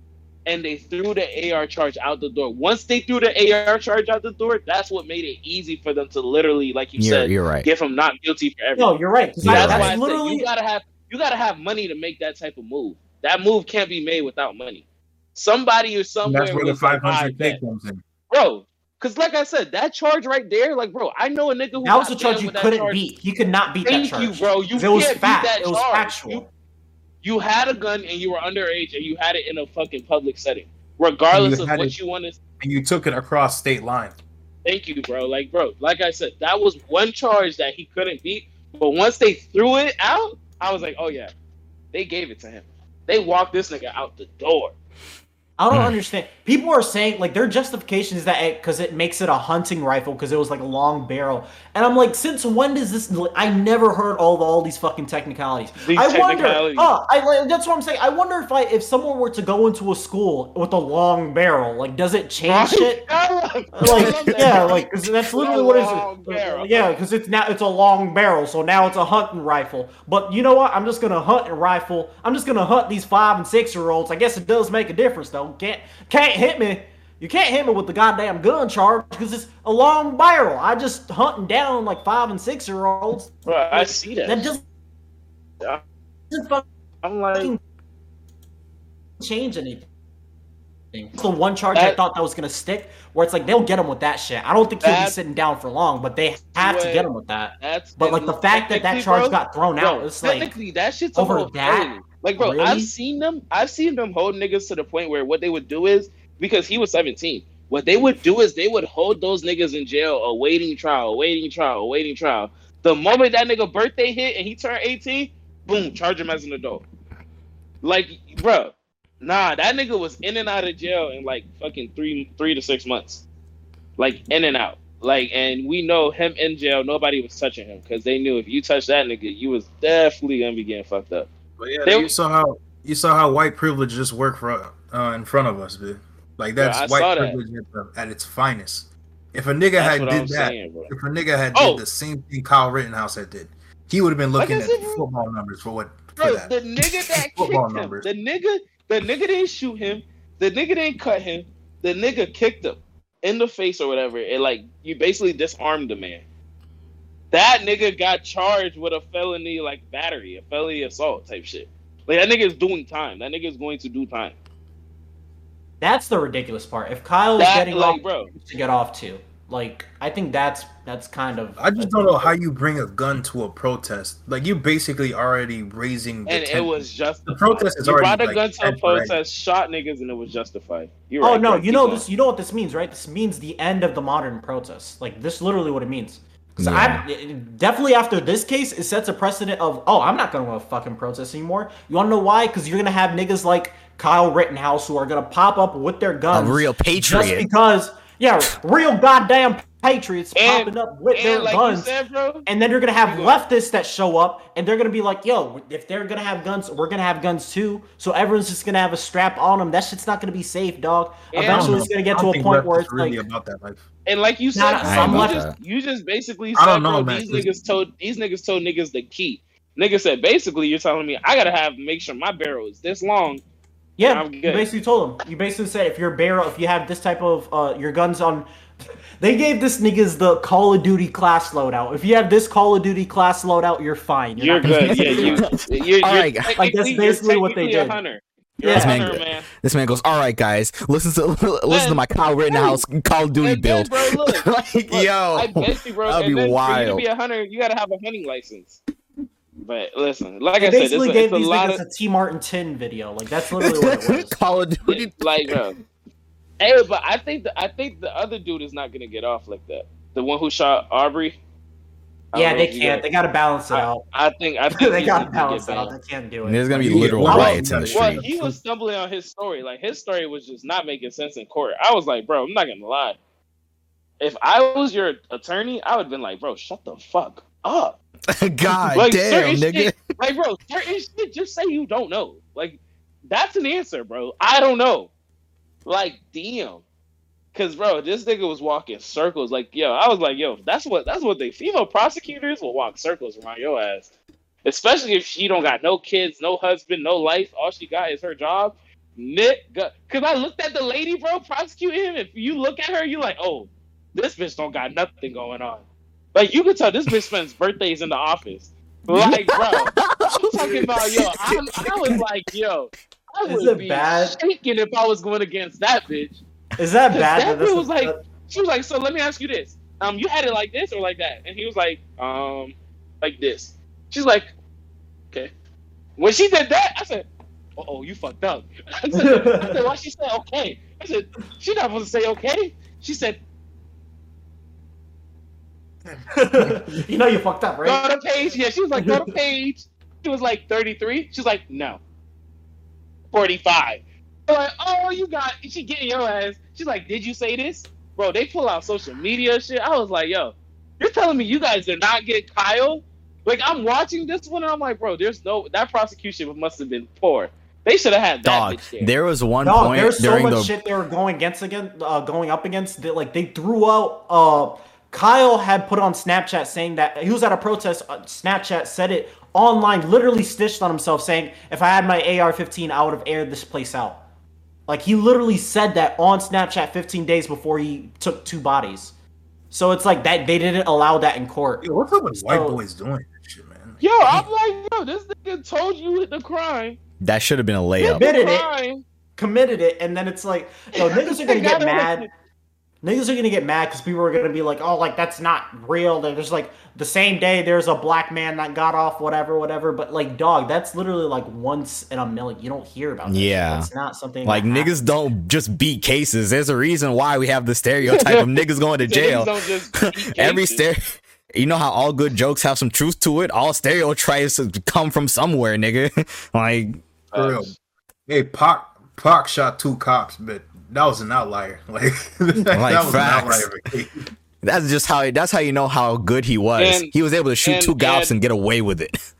and they threw the AR charge out the door. Once they threw the AR charge out the door, that's what made it easy for them to literally, like you You're, said, you're right. give him not guilty for everything. No, you're right. 'cause Yeah, that- That's right. why I that's said literally you gotta have you gotta have money to make that type of move. That move can't be made without money. Somebody or And somewhere that's where the was like, "I 500k bet." comes in. bro. Because like I said, that charge right there, like bro, I know a nigga who that was got a charge you couldn't charge. beat. He could not beat that charge. you, bro. You it was can't fact. beat that It was charge. factual. You, you had a gun and you were underage and you had it in a fucking public setting, regardless of what it- you want to. And you took it across state line. Thank you, bro. Like, bro, like I said, that was one charge that he couldn't beat. But once they threw it out, I was like, oh yeah, they gave it to him. They walked this nigga out the door. I don't Hmm. understand. People are saying like their justification is that because it, makes it a hunting rifle because it was like a long barrel, and I'm like, since when does this? I never heard all all these fucking technicalities. These I wonder. technicalities. Oh, I like that's what I'm saying. I wonder if I if someone were to go into a school with a long barrel, like does it change shit? Like yeah, like that's literally what Long it's. barrel. Yeah, because it's now it's a long barrel, so now it's a hunting rifle. But you know what? I'm just gonna hunt and rifle. I'm just gonna hunt these five and six year olds. I guess it does make a difference though. Can't can't hit me. You can't hit me with the goddamn gun charge because it's a long barrel. I just hunting down like five and six year olds. Bro, I see that. That just Yeah. doesn't fucking I'm like, change anything. It's the one charge I thought that was gonna stick, where it's like they'll get him with that shit. I don't think he'll be sitting down for long, but they have to get him with that. that's. But like the fact that that charge bro, got thrown out, Bro, it's like technically that shit's a over that? Like, bro, Really? I've seen them. I've seen them hold niggas to the point where what they would do is because he was 17. What they would do is they would hold those niggas in jail, awaiting trial, awaiting trial, awaiting trial. The moment that nigga birthday hit and he turned 18, boom, charge him as an adult. Like, bro, nah, that nigga was in and out of jail in like fucking three, three to six months, like in and out. Like, and we know him in jail. Nobody was touching him because they knew if you touch that nigga, you was definitely gonna be getting fucked up. But yeah, They- you saw how you saw how white privilege just worked for uh, in front of us, dude. Like that's Yeah, white saw that. privilege at, its finest. If a nigga That's had did I'm that, saying, if a nigga had Oh. did the same thing Kyle Rittenhouse had did, he would have been looking at football numbers for what for Bro, that. the nigga that kicked him, numbers. the nigga, the nigga didn't shoot him, the nigga didn't cut him, the nigga kicked him in the face or whatever. And like you basically disarmed the man. That nigga got charged with a felony like battery, a felony assault type shit. Like that nigga is doing time. That nigga is going to do time. that's the ridiculous part. If Kyle is getting like, off, bro. to get off too. Like I think that's that's kind of. I just don't know how you bring a gun to a protest. Like you're basically already raising the And it was just The protest is you already, brought a like, gun to a head ready. protest, shot niggas, and it was justified. You're Oh right, no, bro. you Keep know going. this. You know what this means, right? This means the end of the modern protest. Like this, literally, what it means. Because Yeah. I definitely after this case, it sets a precedent of oh, I'm not gonna fucking protest anymore. You wanna know why? Because you're gonna have niggas like Kyle Rittenhouse who are gonna pop up with their A guns, real just because yeah, real goddamn patriots And- popping up with their like guns. said, bro, And then you're gonna have leftists that show up, and they're gonna be like, "Yo, if they're gonna have guns, we're gonna have guns too." So everyone's just gonna have a strap on them. That shit's not gonna be safe, dog. And- Eventually, it's gonna get to a point where it's really like, about that life. And like you said, Nah, bro, some you, just, you just basically I said, don't know, bro, man. these niggas told these niggas told niggas the key. Nigga said basically you're telling me I gotta have make sure my barrel is this long. yeah, I'm you good. basically told them. You basically said if your barrel, if you have this type of uh, your guns on They gave this niggas the Call of Duty class loadout. If you have this Call of Duty class loadout, you're fine. You're not gonna good. Yeah, you. You're, you're right, like, that's basically what they did. hunter. You're Yeah. a hunter, Man, man. This man goes, all right, guys, listen to listen to my Kyle Rittenhouse Call of Duty And then, build. bro, look, like, Look, yo, I bet you, bro. that'd and be then For you to be a hunter, you gotta have a hunting license. But listen, like They I said, it's, basically a, gave it's a these lot niggas of a T Martin Tin video. Like that's literally what it was. Call of Duty. like, bro. Hey, but I think the, I think the other dude is not gonna get off like that. The one who shot Arbery. Yeah, they can't. got- They gotta balance it out. I think I think they gotta balance it out. They can't do it. There's gonna be literal one riots in the them. Well, street. he was stumbling on his story. Like his story was just not making sense in court. I was like, bro, I'm not gonna lie. If I was your attorney, I would have been like, bro, shut the fuck up. God Like, damn, nigga. shit- Like, bro, certain shit, just say you don't know. Like, that's an answer, bro. I don't know. Like, damn. Cause, bro, this nigga was walking circles. Like, yo, I was like, yo, that's what that's what they female prosecutors will walk circles around your ass. Especially if she don't got no kids, no husband, no life. All she got is her job. Nick, cause I looked at the lady, bro, prosecuting him. If you look at her, you like, oh, this bitch don't got nothing going on. Like you could tell this bitch spends birthdays in the office. Like, bro, I'm talking about yo. I'm, I was like, yo, I Is would it be bad? shaking if I was going against that bitch. Is that bad? that dude was like, she was like, so let me ask you this. Um, you had it like this or like that? And he was like, um, like this. She's like, okay. When she did that, I said, uh oh, you fucked up. I said, I said, why she said okay? I said, she not supposed to say okay. She said, you know you fucked up, right? go to page. Yeah, she was like, go to page. She was like 33. She's like, no. 45. I'm like, oh, you got, she getting your ass. She's like, did you say this? Bro, they pull out social media shit. I was like, yo, you're telling me you guys did not get Kyle? Like, I'm watching this one and I'm like, bro, there's no, that prosecution must have been poor. They should have had that Dog, there. there was one No, point there's so during much the shit they were going against again, uh, going up against. That, like they threw out. Uh, Kyle had put on Snapchat saying that he was at a protest. Uh, Snapchat said it online, literally stitched on himself, saying, "If I had my AR-15, I would have aired this place out." Like he literally said that on Snapchat 15 days before he took two bodies. So it's like that they didn't allow that in court. Yo, what's up with white boys doing that shit, man? Yo, I'm like, yo, this nigga told you the crime. that should have been a layup. the Admitted it. Committed it, and then it's like, yo, niggas are gonna get Gotta- mad. Niggas are gonna get mad because people are gonna be like, "Oh, like that's not real." There's like the same day there's a black man that got off, whatever, whatever. But like, dog, that's literally like once in a million. You don't hear about. That Yeah. it's not something Like that niggas don't just beat cases. There's a reason why we have the stereotype of niggas going to jail. don't just beat Every cases. stereo. You know how all good jokes have some truth to it. All stereotypes come from somewhere, nigga. like For real. Hey, Pac, Pac shot two cops, but that was an outlier. Like, that Like was facts. an outlier. that's just how. That's how you know how good he was. And- he was able to shoot and- two cops and- and get away with it.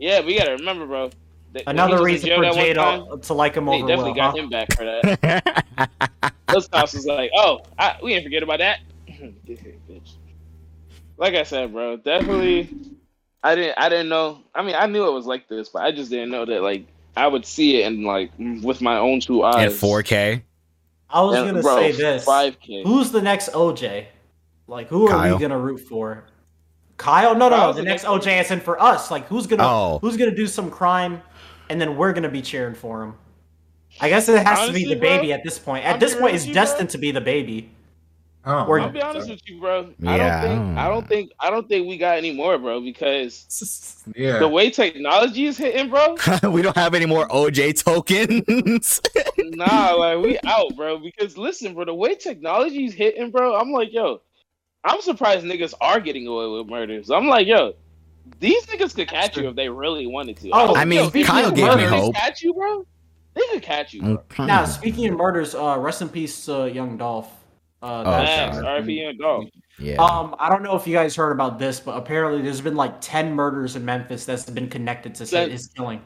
Yeah, we gotta remember, bro. that Another was in reason for that one Jay time, to, to like him They over definitely Will. got huh? him back for that. Those cops was like, "Oh, I, we didn't forget about that." Bitch. Like I said, bro, definitely. I didn't. I didn't know. I mean, I knew it was like this, but I just didn't know that like I would see it and like with my own two At eyes. 4K. I was And, gonna bro, say this. 5K. Who's the next OJ? Like, who are Kyle. we gonna root for? Kyle? No, no, Kyle's the the next next- OJ is in for us. Like, who's gonna Oh. who's gonna do some crime, and then we're gonna be cheering for him. I guess it has to be the bro, baby at this point. At I'll this point, real it's with you, bro. destined to be DaBaby. Oh, Or- I'll be honest with you, bro. I Yeah, don't I think don't I don't think I don't think we got any more, bro, because yeah. the way technology is hitting, bro. we don't have any more OJ tokens. nah, like we out, bro. Because listen, bro, the way technology is hitting, bro, I'm like, yo, I'm surprised niggas are getting away with murders. I'm like, yo, these niggas could catch you if they really wanted to. Oh, I mean, yo, Kyle gave me really hope. Catch you, bro. They could catch you, bro. Now, speaking of murders, uh, rest in peace, uh, Young Dolph. Uh, Oh, that- Facts, God. And dog. yeah. Um, I don't know if you guys heard about this, but apparently there's been like ten murders in Memphis that's been connected to Since- his killing.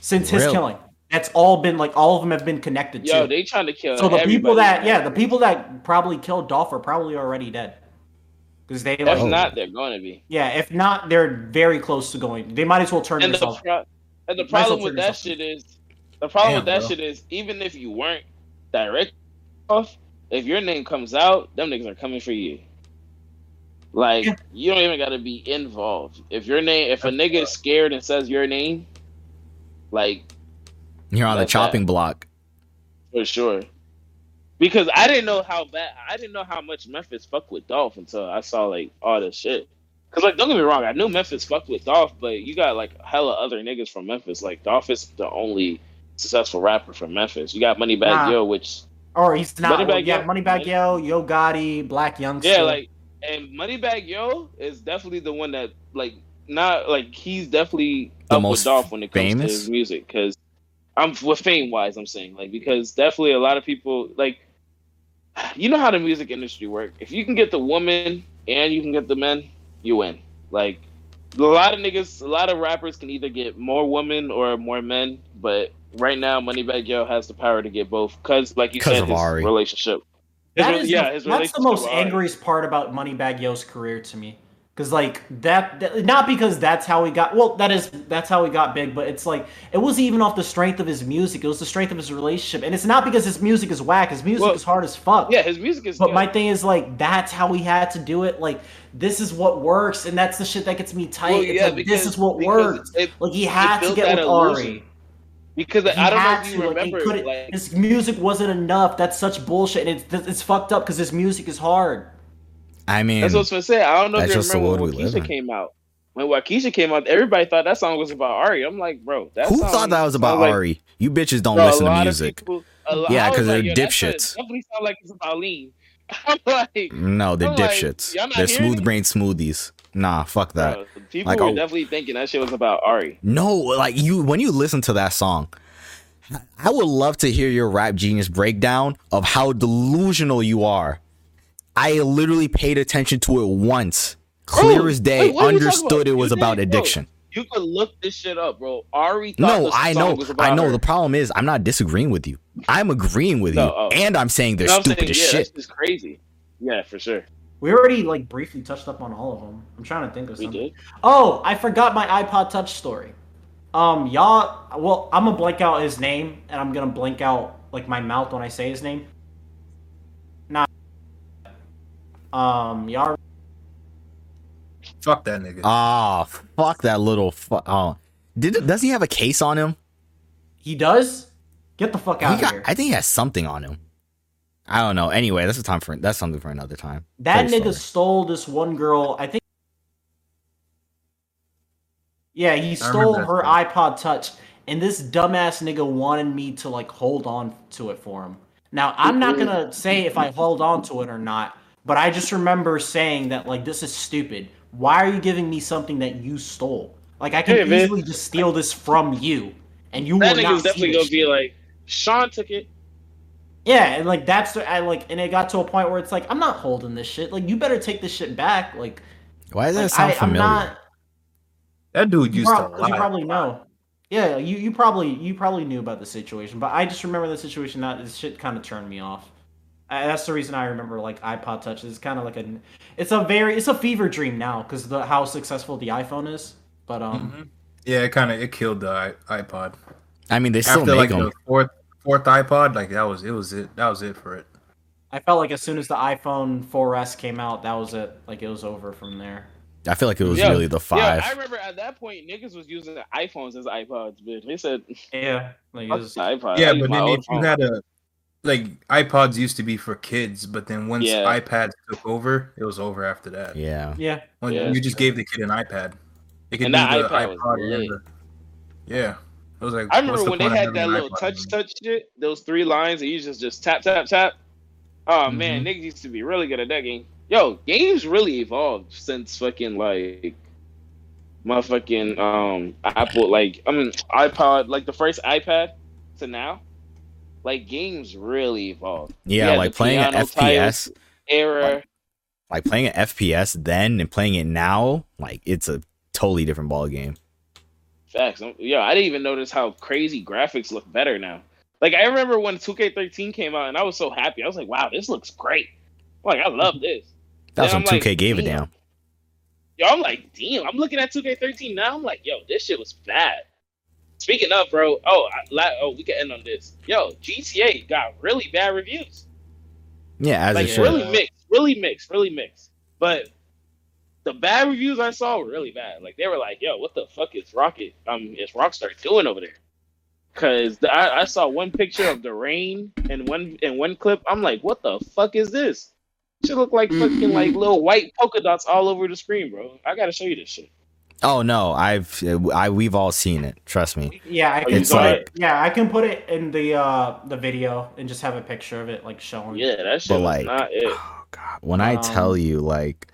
Since his killing, that's all been like all of them have been connected Yo, to. they trying to kill. so the people that yeah, the people that probably killed Dolph are probably already dead. Because they If like not, they're going to be. yeah, if not, they're very close to going. They might as well turn And the, themselves. pro- and the Might as well problem with that yourself shit is the problem Damn, with that bro. shit is even if you weren't direct off, if your name comes out, them niggas are coming for you. Like Yeah. you don't even gotta be involved. If your name, if a nigga is scared and says your name, like You're on the That's chopping block. for sure. Because I didn't know how bad I didn't know how much Memphis fucked with Dolph until I saw like all this shit. Cause like don't get me wrong, I knew Memphis fucked with Dolph, but you got like hella other niggas from Memphis. Like Dolph is the only successful rapper from Memphis. You got Moneybagg Nah. Yo, which Or he's not. Moneybagg well, yeah, Yo- Moneybagg Yo, Yo Gotti, Blac Youngsta. yeah, like and Moneybagg Yo is definitely the one that like not like he's definitely The up most with Dolph when it comes famous? to his music. Cause I'm with fame wise, I'm saying like because definitely a lot of people like you know how the music industry work. If you can get the woman and you can get the men, you win. Like a lot of niggas, a lot of rappers can either get more women or more men, but right now Moneybagg Yo has the power to get both because, like you said, of his Ari. relationship. His That re- is yeah, the, his that's the most angriest part about Moneybagg Yo's career to me. Cause like that, that- not because that's how he got. Well, that is that's how he got big, but it's like it wasn't even off the strength of his music. It was the strength of his relationship, and it's not because his music is whack. His music Well, is hard as fuck. Yeah, his music is. But good. my thing is like that's how he had to do it. Like this is what works, and that's the shit that gets me tight. Well, it's yeah, like because- this is what works. it- Like he had to get that with illusion. Ari. Because He I don't know had if you to, remember, couldn't- like, his music wasn't enough. That's such bullshit, and it's it's fucked up because his music is hard. I mean, That's what I was gonna say. I don't know if you remember world when we live Wockesha in. came out. When Wockesha came out, everybody thought that song was about Ari. I'm like, bro, that who song thought that was about sounds like- Ari? You bitches don't bro, listen to music. people- lot- Yeah, because they're like, yo, that shit dipshits. Definitely sound like it's about lean. I'm like, No, they're I'm dipshits. y'all they're smooth brain smoothies. Nah, fuck that. bro, people Like, were oh- definitely thinking that shit was about Ari. No, like you when you listen to that song, I would love to hear your rap genius breakdown of how delusional you are. I literally paid attention to it once. Clear Bro, as day, wait, what are you talking understood it was You about addiction. You could look this shit up, bro. Ari. No, I know. I know. her. The problem is I'm not disagreeing with you. I'm agreeing with No, you. oh. And I'm saying they're You know stupid saying? as yeah, shit. Just crazy. Yeah, for sure. We already like briefly touched up on all of them. I'm trying to think of We something. did. Oh, I forgot my iPod Touch story. Um, y'all. Well, I'm gonna blank out his name, and I'm gonna blank out like my mouth when I say his name. Nah. Um, y'all. Fuck that nigga. Ah, fuck that little fu- Oh, did does he have a case on him? He does. Get the fuck He out of got, here. I think he has something on him. I don't know. Anyway, that's a time for that's something for another time. That Funny nigga story. stole this one girl. I think. Yeah, he remember stole her story. iPod Touch, and this dumbass nigga wanted me to like hold on to it for him. Now I'm not gonna say if I hold on to it or not, but I just remember saying that like this is stupid. Why are you giving me something that you stole? Like I can Hey, man. easily just steal this from you, and you That will nigga's not see definitely this gonna be like, Sean took it. Yeah, and like that's the, I like, and it got to a point where it's like I'm not holding this shit. Like you better take this shit back. Like, Why does that sound I, I'm familiar? not. that dude You, used prob- to 'cause you probably know. Yeah, you, you probably you probably knew about the situation, but I just remember the situation that this shit kind of turned me off. I, that's the reason I remember like iPod Touch is kind of like a, it's a very it's a fever dream now because the how successful the iPhone is. But um, Mhm. Yeah, it kind of it killed the iPod. I mean, they still After make like them. the fourth fourth iPod, like that was it was it that was it for it. I felt like as soon as the iPhone 4S came out, that was it. Like it was over from there. I feel like it was Yeah, really the five. Yeah, five. I remember at that point niggas was using the iPhones as iPods, bitch. They said Yeah, like it was, iPod. yeah, but then old if you had a like iPods used to be for kids, but then once Yeah. iPads took over, it was over after that. yeah. yeah. When Yeah, you just true. gave the kid an iPad, it could And do the iPad was iPod and lit. yeah. It was like I what's remember the when they point of had that little iPod touch anymore? touch shit, those three lines, and you just just tap tap tap. Oh man, Mhm. niggas used to be really good at that game. Yo, games really evolved since fucking like my fucking um Apple, like I mean iPod, like the first iPad to now. Like games really evolved. Yeah, like playing an FPS, Era. like playing an FPS then and playing it now, like it's a totally different ball game. Facts. Yeah, I didn't even notice how crazy graphics look better now. Like I remember when 2K13 came out, and I was so happy. I was like, "Wow, this looks great!" Like I love this. That's when I'm like, 2K gave damn. damn. Yo, I'm like, damn. I'm looking at 2K13 now. I'm like, yo, this shit was bad. Speaking of, bro. Oh, I, oh, we can end on this. Yo, GTA got really bad reviews. Yeah, as like it should. really mixed, really mixed, really mixed. But the bad reviews I saw were really bad. Like they were like, "Yo, what the fuck is Rocket? Um, is Rockstar doing over there?" Because I, I saw one picture of the rain and one in one clip. I'm like, "What the fuck is this?" Should look like fucking like little white polka dots all over the screen, bro. I gotta show you this shit. Oh no, I've I we've all seen it. Trust me. Yeah, I Oh, can It's put like- it. Yeah, I can put it in the uh the video and just have a picture of it like showing. Yeah, that shit But was like, not it. oh god, when I Um, tell you, like,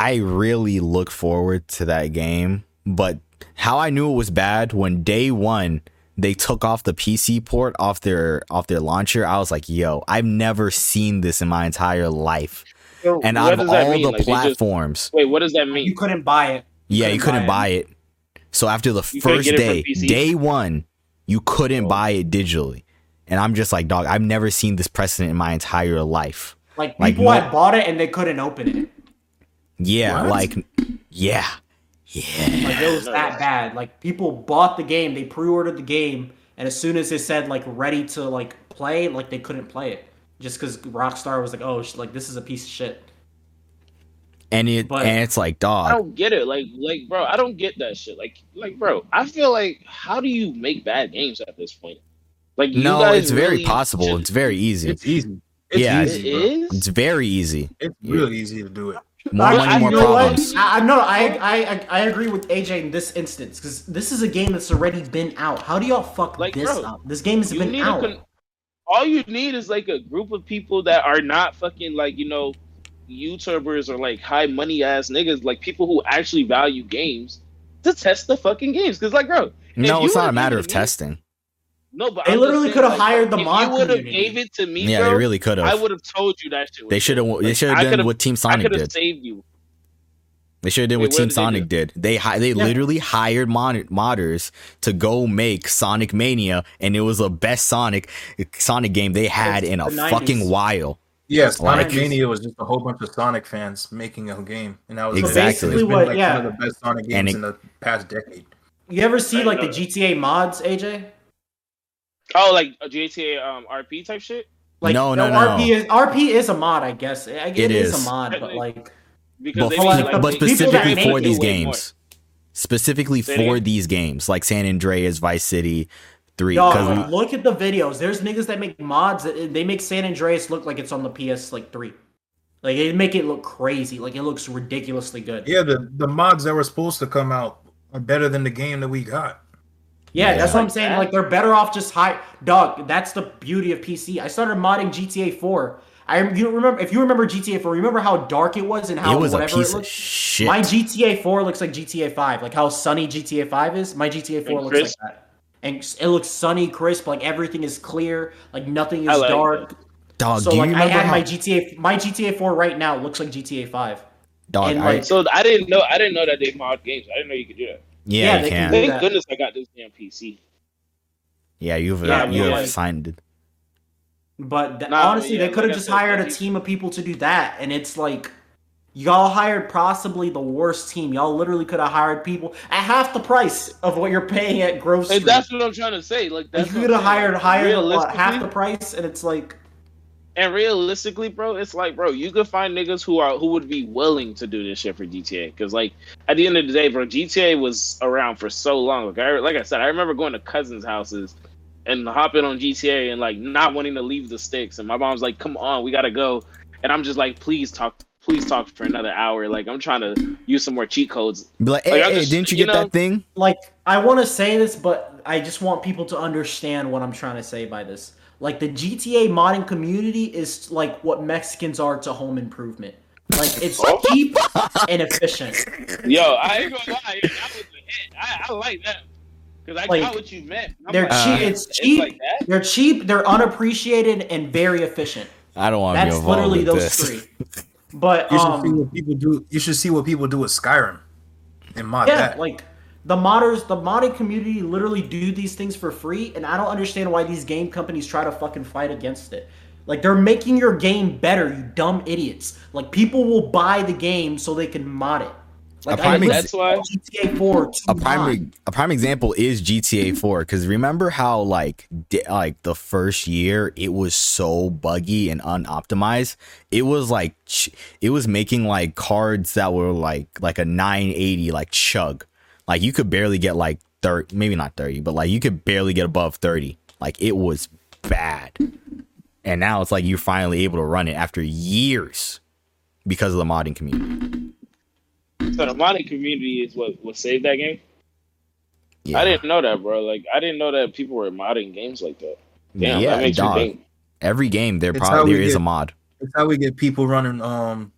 I really look forward to that game. But how I knew it was bad when day one they took off the PC port off their off their launcher, I was like, yo, I've never seen this in my entire life. So And what out of all mean? the Like, they just- platforms, wait, what does that mean? You couldn't buy it. yeah, you couldn't couldn't buy buy it. So after the You first get it from day, day one, you couldn't Oh. buy it digitally. And I'm just like, dog, I've never seen this precedent in my entire life. Like Like, people no- had bought it and they couldn't open it. Yeah, What? like, yeah, yeah. Like it was that bad. Like people bought the game, they pre-ordered the game, and as soon as it said like ready to like play, like they couldn't play it just because Rockstar was like, oh, sh- like this is a piece of shit. And it But- and it's like, dog. I don't get it. Like, like, bro, I don't get that shit. Like, like, bro, I feel like, how do you make bad games at this point? Like, you no, guys it's very really possible. should- It's very easy. It's easy. It's Yeah, it easy, bro. is. It's very easy. It's real easy to do it. More I- money, I- more you what? problems. I, I no, I, I I I agree with AJ in this instance because this is a game that's already been out. How do y'all fuck Like, this bro, up? This game has You been need out. con- all you need is like a group of people that are not fucking like you know, YouTubers or like high money ass niggas, like people who actually value games to test the fucking games. Because like, bro, No, it's not a matter of me- testing. No, but They I'm literally coulda like, hired the if mod you would have gave it to me, Yeah, bro, they really could have. I would have told you that shit. They should have. good. They should have done what Team Sonic could have did. saved you. They should have done Wait, what what Team did Sonic do? did. They hi- they Yeah. literally hired mod- modders to go make Sonic Mania, and it was the best Sonic Sonic game they had in a 90s. fucking while. Yeah, Like- Sonic Mania was just a whole bunch of Sonic fans making a game, and that was Exactly. It's been what- like yeah. one of the best Sonic games it- in the past decade. You ever see like the. GTA mods, AJ? Oh, like a GTA um, RP type shit. Like No, no, RP is RP is a mod, I guess. I It it is. is. a mod, but like Because But, they But, like, like, but they- people that specifically for these way more. games, specifically Say for these games, like San Andreas, Vice City, three. Dog, 'cause we- look at the videos. There's niggas that make mods that they make San Andreas look like it's on the PS like three. Like they make it look crazy. Like it looks ridiculously good. Yeah, Yeah, the the mods that were supposed to come out are better than the game that we got. Yeah. that's what I'm saying. that? Like they're better off just high. Dog, that's the beauty of PC. I started modding GTA 4. I you remember if you remember GTA 4, remember how dark it was and how it was a whatever piece it of looked. shit. My GTA 4 looks like GTA 5, like how sunny GTA 5 is. My GTA 4 And looks crisp. like that, and it looks sunny, crisp. Like everything is clear, like nothing is like dark. dog, so like I have how? my GTA, my GTA 4 right now looks like GTA 5. dog, and, I- So I didn't know. I didn't know that they mod games. I didn't know you could do that. Yeah, yeah, you can can. Thank that. goodness I got this damn PC. Yeah, you've Yeah, you have signed it. But th- Nah, honestly, yeah, they could have like just said, hired a team of people to do that, and it's like y'all hired possibly the worst team. Y'all literally could have hired people at half the price of what you're paying at Grove Street. And that's what I'm trying to say. Like Like, that's you what could have I'm hired Like, hired what, half the price, and it's like And realistically, bro, it's like, bro, you could find niggas who are who would be willing to do this shit for GTA. Because like at the end of the day, bro, GTA was around for so long. Like I like I said, I remember going to cousins' houses and hopping on GTA and like not wanting to leave the sticks. And my mom's like, "Come on, we gotta go." And I'm just like, "Please talk, please talk for another hour." Like I'm trying to use some more cheat codes. Be like, hey, Like, hey, just- didn't you you get know- that thing? like I want to say this, but I just want people to understand what I'm trying to say by this. Like the GTA modding community is like what Mexicans are to home improvement. Like it's cheap and efficient. Yo, I ain't gonna lie, that was a hit. I, I like that because I Like, got what you meant. I'm They're like, cheap. It's cheap. like they're cheap. They're unappreciated and very efficient. I don't want to be That's involved literally with those this. three. But You should see um, what people do. You should see what people do with Skyrim and mod yeah, that. like the modders, the modding community literally do these things for free, and I don't understand why these game companies try to fucking fight against it. Like they're making your game better, you dumb idiots. Like people will buy the game so they can mod it. Like A prime why. GTA 4 a prime a prime example is GTA 4 because remember how like di- like the first year it was so buggy and unoptimized. It was like ch- it was making like cards that were like like a 980 like chug. Like you could barely get like 30, maybe not 30, but like you could barely get above 30. Like it was bad. And now it's like you're finally able to run it after years because of the modding community. So the modding community is what what saved that game. Yeah. I didn't know that, bro. Like I didn't know that people were modding games like that. Damn, yeah, that makes dog. you think. Every game there It's probably how we there is get- a mod. It's how we get people running um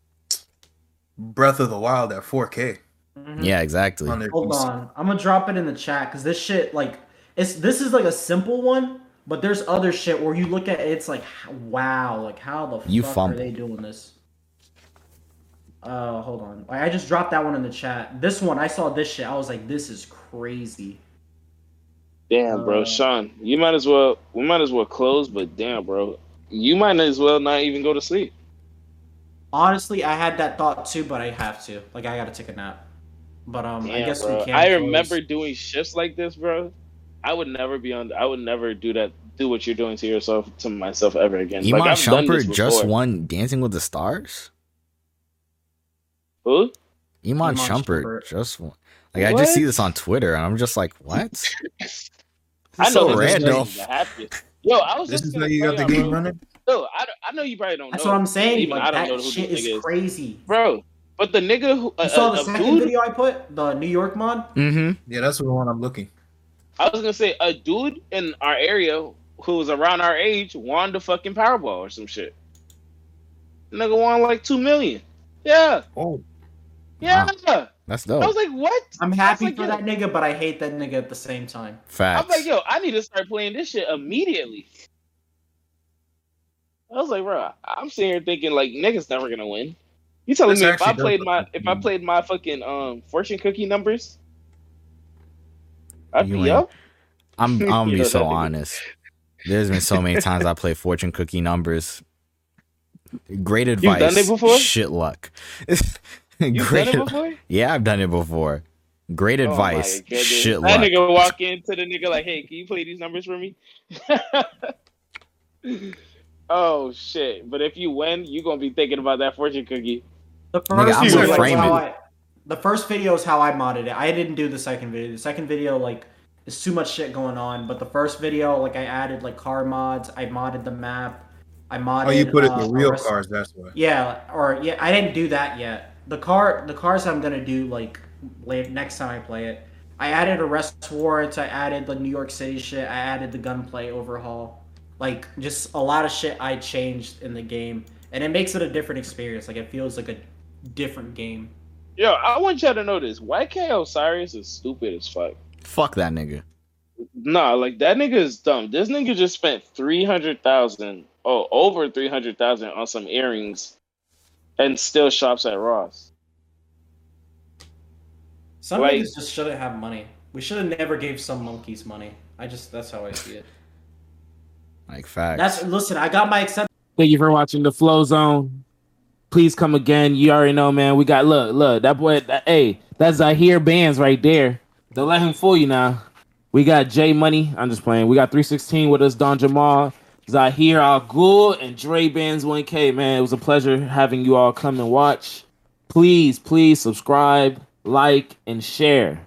Breath of the Wild at 4K Mhm. Yeah, exactly. on Hold PC. on, I'm gonna drop it in the chat because this shit like it's this is like a simple one, but there's other shit where you look at it, it's like wow, like how the You fuck fumble. are they doing this? Uh, hold on. Like, I just dropped that one in the chat. This one, I saw this shit. I was like, this is crazy. Damn, bro, Uh, Sean, you might as well. We might as well close, but damn, bro, you might as well not even go to sleep. Honestly, I had that thought too, but I have to. Like, I gotta take a nap. But um, I guess bro. we can. I close. remember doing shifts like this, bro. I would never be on. I would never do that. Do what you're doing to yourself to myself ever again. Iman like, I've done Shumpert this just won Dancing with the Stars. Who? Iman Iman Shumpert Shumpert. just won. Like I just see this on Twitter and I'm just like, what? I know this is random. crazy to happen. Yo, I was This just is how you got the game running? Yo, I, I know you probably don't That's know. what I'm saying. Even like, I don't that know who shit is is. crazy. bro. But the nigga who You uh, saw the a second dude, video I put, the New York mod. Mm-hmm. Yeah, that's the one I'm looking. I was gonna say a dude in our area who was around our age won the fucking Powerball or some shit. Nigga won like two million. Yeah, Oh, yeah. That's dope. I was like, what? I'm happy like, for yo, that nigga, but I hate that nigga at the same time. Facts. I'm like, yo, I need to start playing this shit immediately. I was like, bro, I'm sitting here thinking like niggas never gonna win. You telling This me if I played my if I played my fucking um fortune cookie numbers, I'd You be up. I'm I'm gonna be so honest. There's been so many times I play fortune cookie numbers. Great done advice. it before? Shit luck. You Great. done it before? Yeah, I've done it before. Great Oh advice. Shit That luck. nigga walk into the nigga like, hey, can you play these numbers for me? oh shit! But if you win, you're gonna be thinking about that fortune cookie. The Nigga, first I'm video gonna is frame how it. I, the first video is how I modded it. I didn't do the second video. The second video like is too much shit going on. But the first video, like I added like car mods. I modded the map. I modded. oh, you put it uh, the real rest- cars. That's why. Yeah, or yeah, I didn't do that yet. The car, the cars I'm gonna do like late next time I play it. I added arrest warrants. I added the New York City shit. I added the gunplay overhaul. Like just a lot of shit I changed in the game, and it makes it a different experience. Like it feels like a different game. Yo, I want y'all to know this. YK Osiris is stupid as fuck. Fuck that nigga. Nah, like that nigga is dumb. This nigga just spent three hundred thousand, oh, over three hundred thousand on some earrings, and still shops at Ross. Some Like- niggas just shouldn't have money. We should have never gave some monkeys money. I just that's how I see it. Like facts. That's listen. I got my accept. Thank you for watching the Flow Zone. Please come again. You already know, man. We got look, look. That boy, that, hey, that's Zahir Bands right there. Don't let him fool you now. We got J Money. I'm just playing. We got 316 with us, Don Jamal, Zahir Al Ghul, and Dre Bands 1K. Man, it was a pleasure having you all come and watch. Please, please subscribe, like, and share.